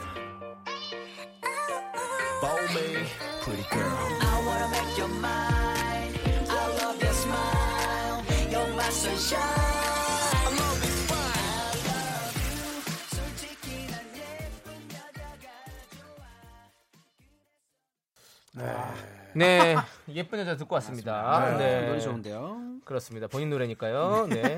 Bow me, pretty girl. I wanna make your mind. I love your smile. You're my sunshine. 좋아. 네, 예쁜 여자 듣고 왔습니다. 네, 노래 좋은데요. 그렇습니다. 본인 노래니까요. 네.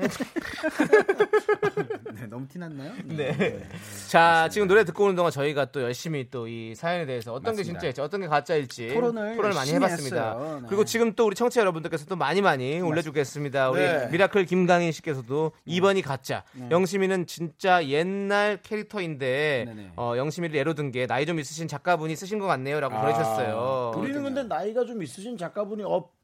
네, 너무 티났나요? 네. 자, 지금 노래 듣고 오는 동안 저희가 또 열심히 또 이 사연에 대해서 어떤 게 맞습니다. 진짜일지 어떤 게 가짜일지 토론을 많이 열심히 해봤습니다. 네. 그리고 지금 또 우리 청취자 여러분들께서 또 많이 많이 올려주겠습니다. 우리 네. 미라클 김강인 씨께서도 네. 2번이 가짜. 영심이는 진짜 옛날 캐릭터인데. 어, 영심이를 예로 든 게 나이 좀 있으신 작가분이 쓰신 것 같네요라고. 아, 우리는 근데 나이가 좀 있으신 작가분이 없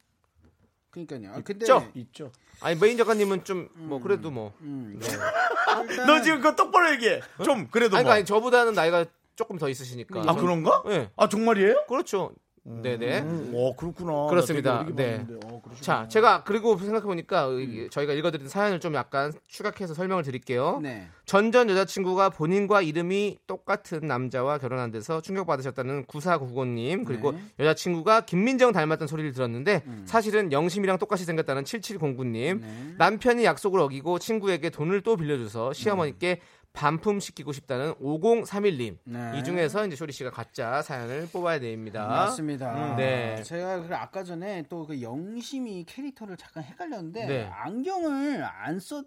그러니까요. 아, 근데 있죠? 있죠. 아니 메인 작가님은 좀 뭐 그래도 뭐. 음. 네. 너 지금 그거 똑바로 얘기해. 좀 그래도 아니, 뭐. 그러니까 아니, 저보다는 나이가 조금 더 있으시니까. 아 그런가? 네. 아 정말이에요? 그렇죠. 네네. 음, 어 그렇구나. 그렇습니다. 네. 어. 자, 제가 그리고 생각해 보니까 음. 이- 저희가 읽어드린 사연을 좀 약간 추각해서 설명을 드릴게요. 네. 전전 여자친구가 본인과 이름이 똑같은 남자와 결혼한 데서 충격 받으셨다는 9499님 그리고 네. 여자친구가 김민정 닮았다는 소리를 들었는데 음. 사실은 영심이랑 똑같이 생겼다는 7709님 네. 남편이 약속을 어기고 친구에게 돈을 또 빌려줘서 시어머니께 반품시키고 싶다는 5031님 네. 이 중에서 이제 쇼리 씨가 가짜 사연을 뽑아야 됩니다. 맞습니다. 음, 네. 제가 그 아까 전에 또 그 영심이 캐릭터를 잠깐 헷갈렸는데 네. 안경을 안 썼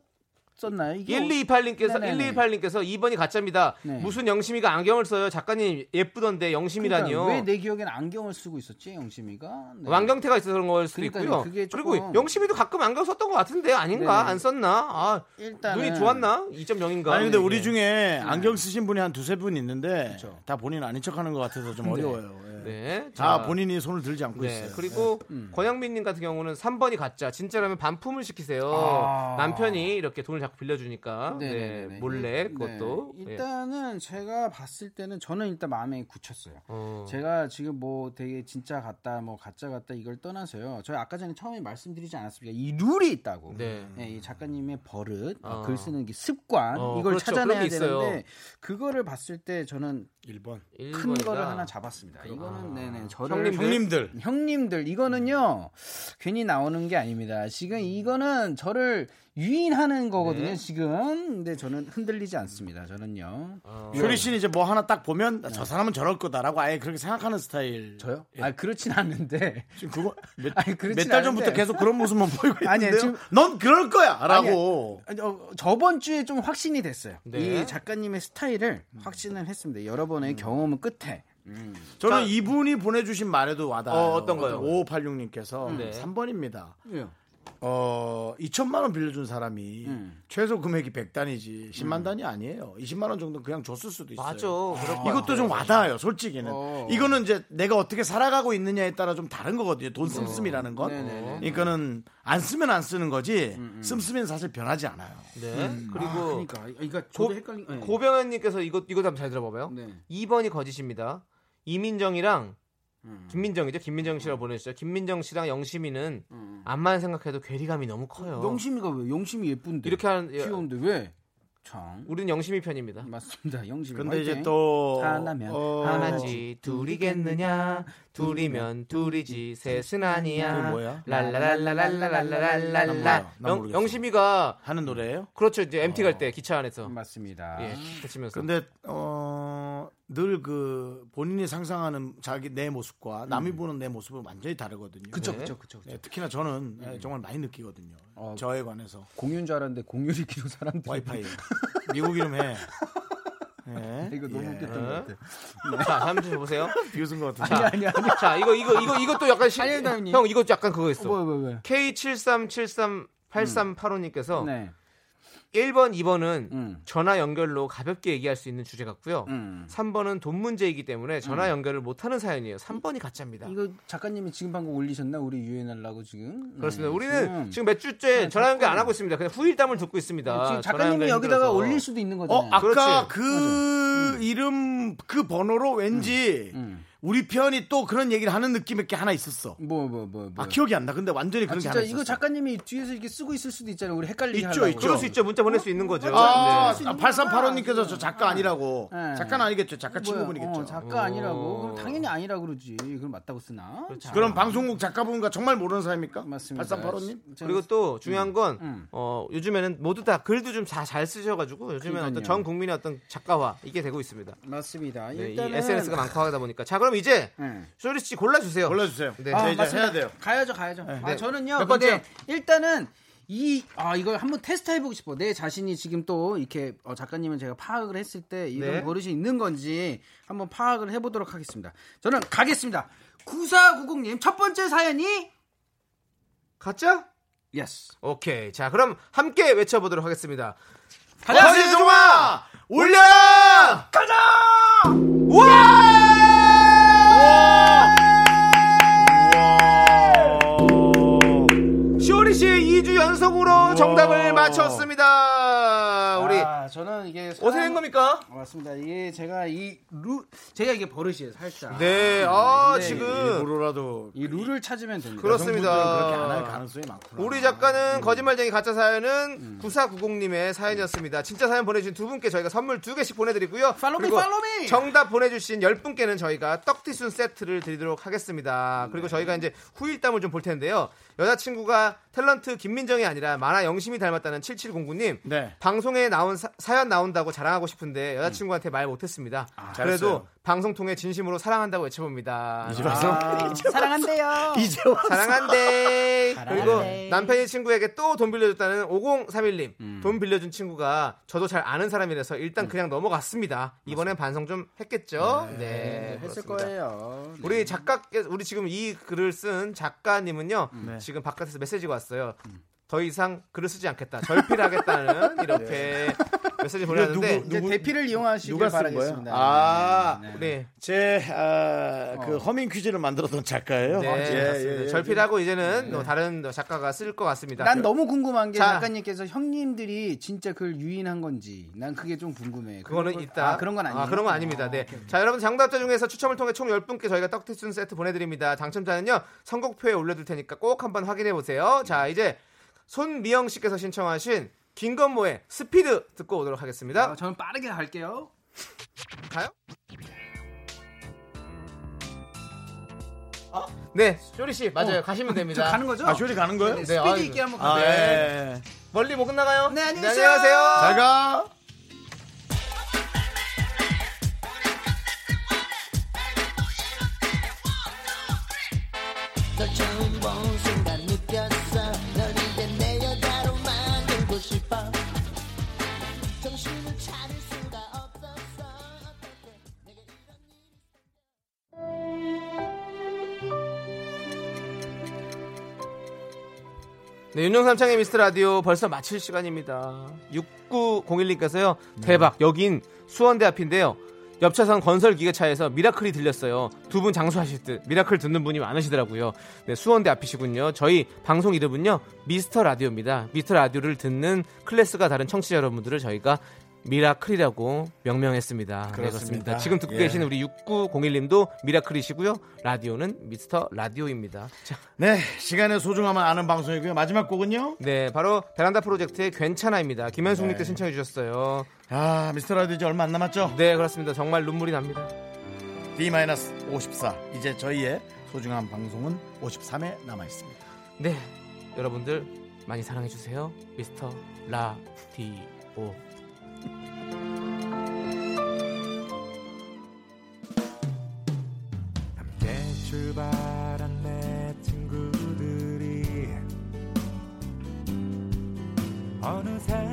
었나요? 이게 1228님께서 네네네. 1228님께서 2번이 가짜입니다. 네. 무슨 영심이가 안경을 써요? 작가님 예쁘던데 영심이라니요. 그러니까 왜내 기억엔 안경을 쓰고 있었지 영심이가? 네. 왕경태가 있어서 그런 걸 수도 그러니까요. 있고요. 그리고 영심이도 가끔 안경 썼던 것 같은데 아닌가? 네네. 안 썼나? 아, 일단은 눈이 좋았나? 2.0인가? 아니 근데 우리 네. 중에 안경 쓰신 분이 한 두세 분 있는데 그렇죠. 다 본인 아닌 척하는 것 같아서 좀 어려워요. 예. 네. 다 자, 본인이 손을 들지 않고 네. 있어요. 그리고 음. 권영민님 같은 경우는 3번이 가짜. 진짜라면 반품을 시키세요. 아. 남편이 이렇게 돈을 자꾸 빌려주니까 네, 네네네네. 몰래 일- 그것도 네. 예. 일단은 제가 봤을 때는 저는 일단 마음에 굳혔어요. 어. 제가 지금 뭐 되게 진짜 같다, 뭐 가짜 같다 이걸 떠나서요. 저희 아까 전에 처음에 말씀드리지 않았습니까? 이 룰이 있다고. 네. 네, 이 작가님의 버릇, 어. 글 쓰는 게 습관 어, 이걸 그렇죠. 찾아내야. 되는데 그거를 봤을 때 저는 1번. 큰 일본이다. 거를 하나 잡았습니다. 이거는 네네 저를 형님들? 형님들. 형님들 이거는요 괜히 나오는 게 아닙니다. 지금 이거는 저를 유인하는 거거든요. 네. 지금 근데 저는 흔들리지 않습니다. 저는요. 어. 쇼리 씨는 이제 뭐 하나 딱 보면 저 사람은 저럴 거다라고 아예 그렇게 생각하는 스타일. 저요? 예. 아 그렇진 않는데. 지금 그거 아니, 몇달 전부터 않은데. 계속 그런 모습만 보이고 있는데요. 아니에요, 지금- 넌 그럴 거야라고. 아니, 어, 저번 주에 좀 확신이 됐어요. 네. 이 작가님의 스타일을 확신을 했습니다. 여러 번의 경험은 끝에. 저는 이분이 보내주신 말에도 와닿아요. 어, 어떤 거요? 5586님께서 네. 3번입니다. 예. 어, 2천만 원 빌려준 사람이 음. 최소 금액이 100단이지 10만 단이 아니에요. 20만 원 정도 그냥 줬을 수도 있어요. 맞아. 것 이것도 좀 와닿아요, 솔직히는. 어. 이거는 이제 내가 어떻게 살아가고 있느냐에 따라 좀 다른 거거든요. 돈 씀씀이라는 건. 네네네. 그러니까는 안 쓰면 안 쓰는 거지, 씀씀이는 사실 변하지 않아요. 네. 그리고 아, 그러니까 저도 헷갈린. 네. 고병현님께서 이거 이거 한번 잘 들어봐봐요. 네. 2번이 거짓입니다. 이민정이랑 음. 김민정이죠. 김민정 씨라고 보내주죠. 김민정 씨랑 영심이는 암만 생각해도 괴리감이 너무 커요. 영심이가 왜? 영심이 예쁜데. 이렇게 하는 예, 귀여운데 왜? 참. 우리는 영심이 편입니다. 맞습니다. 영심이. 근데 이제 화이팅. 또 하나면 어, 하나지 둘이겠느냐 둘이면 둘이지 셋은 아니야 뭐야? 랄랄랄랄랄랄랄랄라 영-. 영심이가 하는 노래예요? 그렇죠 이제 MT 갈 때 기차 안에서 맞습니다. 예 그치면서 근데 어, 늘그 본인이 상상하는 자기 내 모습과 남이 보는 내 모습은 완전히 다르거든요. 음. 그쵸, 네. 그쵸, 그쵸, 그쵸. 네, 특히나 저는 예, 정말 많이 느끼거든요. 어. 저에 관해서 공유인 줄 알았는데 공유리 기로 사람들. 와이파이 미국 이름 해. 예. 이거 너무 예. 웃겼던 것 같아. 자 잠시 보세요 비웃은 것 같은데. 자, 아니, 아니. 자 이거 이거 이거 이것도 약간 시, 형님. 형 이것도 약간 그거 있어 뭐, 뭐, 뭐. K73738385님께서 네. 1번 2번은 음. 전화 연결로 가볍게 얘기할 수 있는 주제 같고요 음. 3번은 돈 문제이기 때문에 전화 연결을 못하는 사연이에요 3번이 가짜입니다 이거 작가님이 지금 방금 올리셨나? 우리 유인하려고 지금. 그렇습니다. 네, 우리는 지금 몇 주째 전화 연결 안 하고 있습니다. 그냥 후일담을 듣고 있습니다. 지금 전화 작가님이 여기다가. 올릴 수도 있는 거잖아요. 어, 아까 그렇지. 그 이름 그 번호로 왠지 음. 우리 편이 또 그런 얘기를 하는 느낌 있게 하나 있었어. 뭐, 뭐, 뭐, 뭐. 아 기억이 안 나. 근데 완전히 아, 그런 게 진짜 하나 이거 있었어. 작가님이 뒤에서 이렇게 쓰고 있을 수도 있잖아요. 우리 헷갈리게 있죠, 하려고. 있죠. 그럴 수 있죠. 문자 보낼 수 있는 거죠. 아, 네. 아 8385님께서 저 작가 아니라고. 네. 작가는 아니겠죠. 작가 뭐야, 친구분이겠죠. 어, 작가 어. 아니라고. 그럼 당연히 아니라 그러지. 그럼 맞다고 쓰나? 자, 그럼 방송국 작가분과 정말 모르는 사람입니까? 맞습니다. 8385님? 그리고 또 중요한 건 음. 어, 요즘에는 모두 다 글도 좀 잘 쓰셔가지고 요즘에는 어떤 그러니까요. 전 국민의 어떤 작가화 이게 되고 있습니다. 맞습니다. 네, 이 일단은 SNS가 많고 하다 보니까 자 그럼 이제 네. 쇼리 씨 골라주세요. 골라주세요. 네. 자, 아, 이제 맞습니다. 해야 돼요. 가야죠, 가야죠. 아, 네. 저는요. 몇 번째요? 일단은 이, 아, 이걸 한번 테스트 해보고 싶어. 내 자신이 지금 또 이렇게 어, 작가님은 제가 파악을 했을 때 이런 네. 버릇이 있는 건지 한번 파악을 해보도록 하겠습니다. 저는 가겠습니다. 9490님, 첫 번째 사연이, 가짜? Yes. 오케이. 자 그럼 함께 외쳐보도록 하겠습니다. 가자, 종아! 울려! 쇼리 정답을 맞췄습니다. 우리 아, 저는 이게. 어떻게 된 겁니까? 아, 맞습니다. 이게 제가 이 루, 제가 이게 버릇이에요, 살짝. 네, 아 근데 지금 일부러라도 이 룰을 찾으면 됩니다. 그렇습니다. 그렇게 안 할 가능성이 많구나. 우리 작가는 거짓말쟁이 가짜 사연은 9490님의 사연이었습니다. 진짜 사연 보내주신 두 분께 저희가 선물 두 개씩 보내드리고요. 팔로미, 팔로미! 정답 보내주신 열 분께는 저희가 떡티순 세트를 드리도록 하겠습니다. 그리고 저희가 이제 후일담을 좀 볼 텐데요. 여자친구가 탤런트 김민정이 아니라 만화 영심이 닮았다는 7709님. 네. 방송에 나온 사, 연 나온다고 자랑하고 싶은데 여자친구한테 말 못했습니다. 그래도 잘했어요. 방송 통해 진심으로 사랑한다고 외쳐봅니다. 이제 와서 아, 사랑한대요. 이제 와서 사랑한대. 그리고. 남편이 친구에게 또 돈 빌려줬다는 5031님. 음. 돈 빌려준 친구가 저도 잘 아는 사람이라서 일단 그냥 넘어갔습니다. 이번엔 반성 좀 했겠죠? 네. 했을 그렇습니다. 거예요. 네. 우리 작가께 우리 지금 이 글을 쓴 작가님은요. 음. 지금 바깥에서 메시지가 왔어요. 더 이상 글을 쓰지 않겠다. 절필하겠다는 이렇게 메시지 보내왔는데 누구- 이제 대피를 이용하시길 누가 쓴 거예요? 바라겠습니다. 아, 네. 제, 아, 그 허밍 퀴즈를 만들었던 작가예요. 네, 예, 맞습니다. 예, 예. 절필하고 이제는 또 다른 작가가 쓸 것 같습니다. 난 너무 궁금한 게 자. 작가님께서 형님들이 진짜 그걸 유인한 건지 난 그게 좀 궁금해. 그거는 그런 거- 있다. 아, 그런 건 아니에요. 아, 그런 건 아닙니다. 네. 자, 여러분 정답자 중에서 추첨을 통해 총 10분께 저희가 떡튀순 세트 보내 드립니다. 당첨자는요, 선곡표에 올려 둘 테니까 꼭 한번 확인해 보세요. 자, 이제 손미영 씨께서 신청하신 김건모의 스피드 듣고 오도록 하겠습니다. 아, 저는 빠르게 갈게요. 가요? 네, 쇼리 씨 맞아요. 가시면 저 됩니다. 가는 거죠? 아, 쇼리 가는 거예요? 네, 네, 스피드. 있게 한번 아, 가요. 예. 멀리 못 끝나가요? 네, 안녕히 안녕하세요. 계세요. 잘 가. 네, 윤정수 남창희의 미스터 라디오 벌써 마칠 시간입니다. 6901님께서요, 대박, 여긴 수원대 앞인데요. 옆차선 건설 기계차에서 미라클이 들렸어요. 두 분 장수하실 듯 미라클 듣는 분이 많으시더라고요. 네, 수원대 앞이시군요. 저희 방송 이름은요, 미스터 라디오입니다. 미스터 라디오를 듣는 클래스가 다른 청취자 여러분들을 저희가 미라클이라고 명명했습니다. 네, 그렇습니다. 그렇습니다. 지금 듣고 예. 계신 우리 6901님도 미라클이시고요. 라디오는 미스터 라디오입니다. 자, 네, 시간의 소중함을 아는 방송이고요. 마지막 곡은요? 네, 바로 베란다 프로젝트의 괜찮아입니다. 김현숙님께 신청해 주셨어요. 아, 미스터 라디오 이제 얼마 안 남았죠? 네, 그렇습니다. 정말 눈물이 납니다. D-54. 이제 저희의 소중한 방송은 53회 남아 있습니다. 네, 여러분들 많이 사랑해 주세요. 미스터 라디오. 출발한 내 친구들이 어느새 저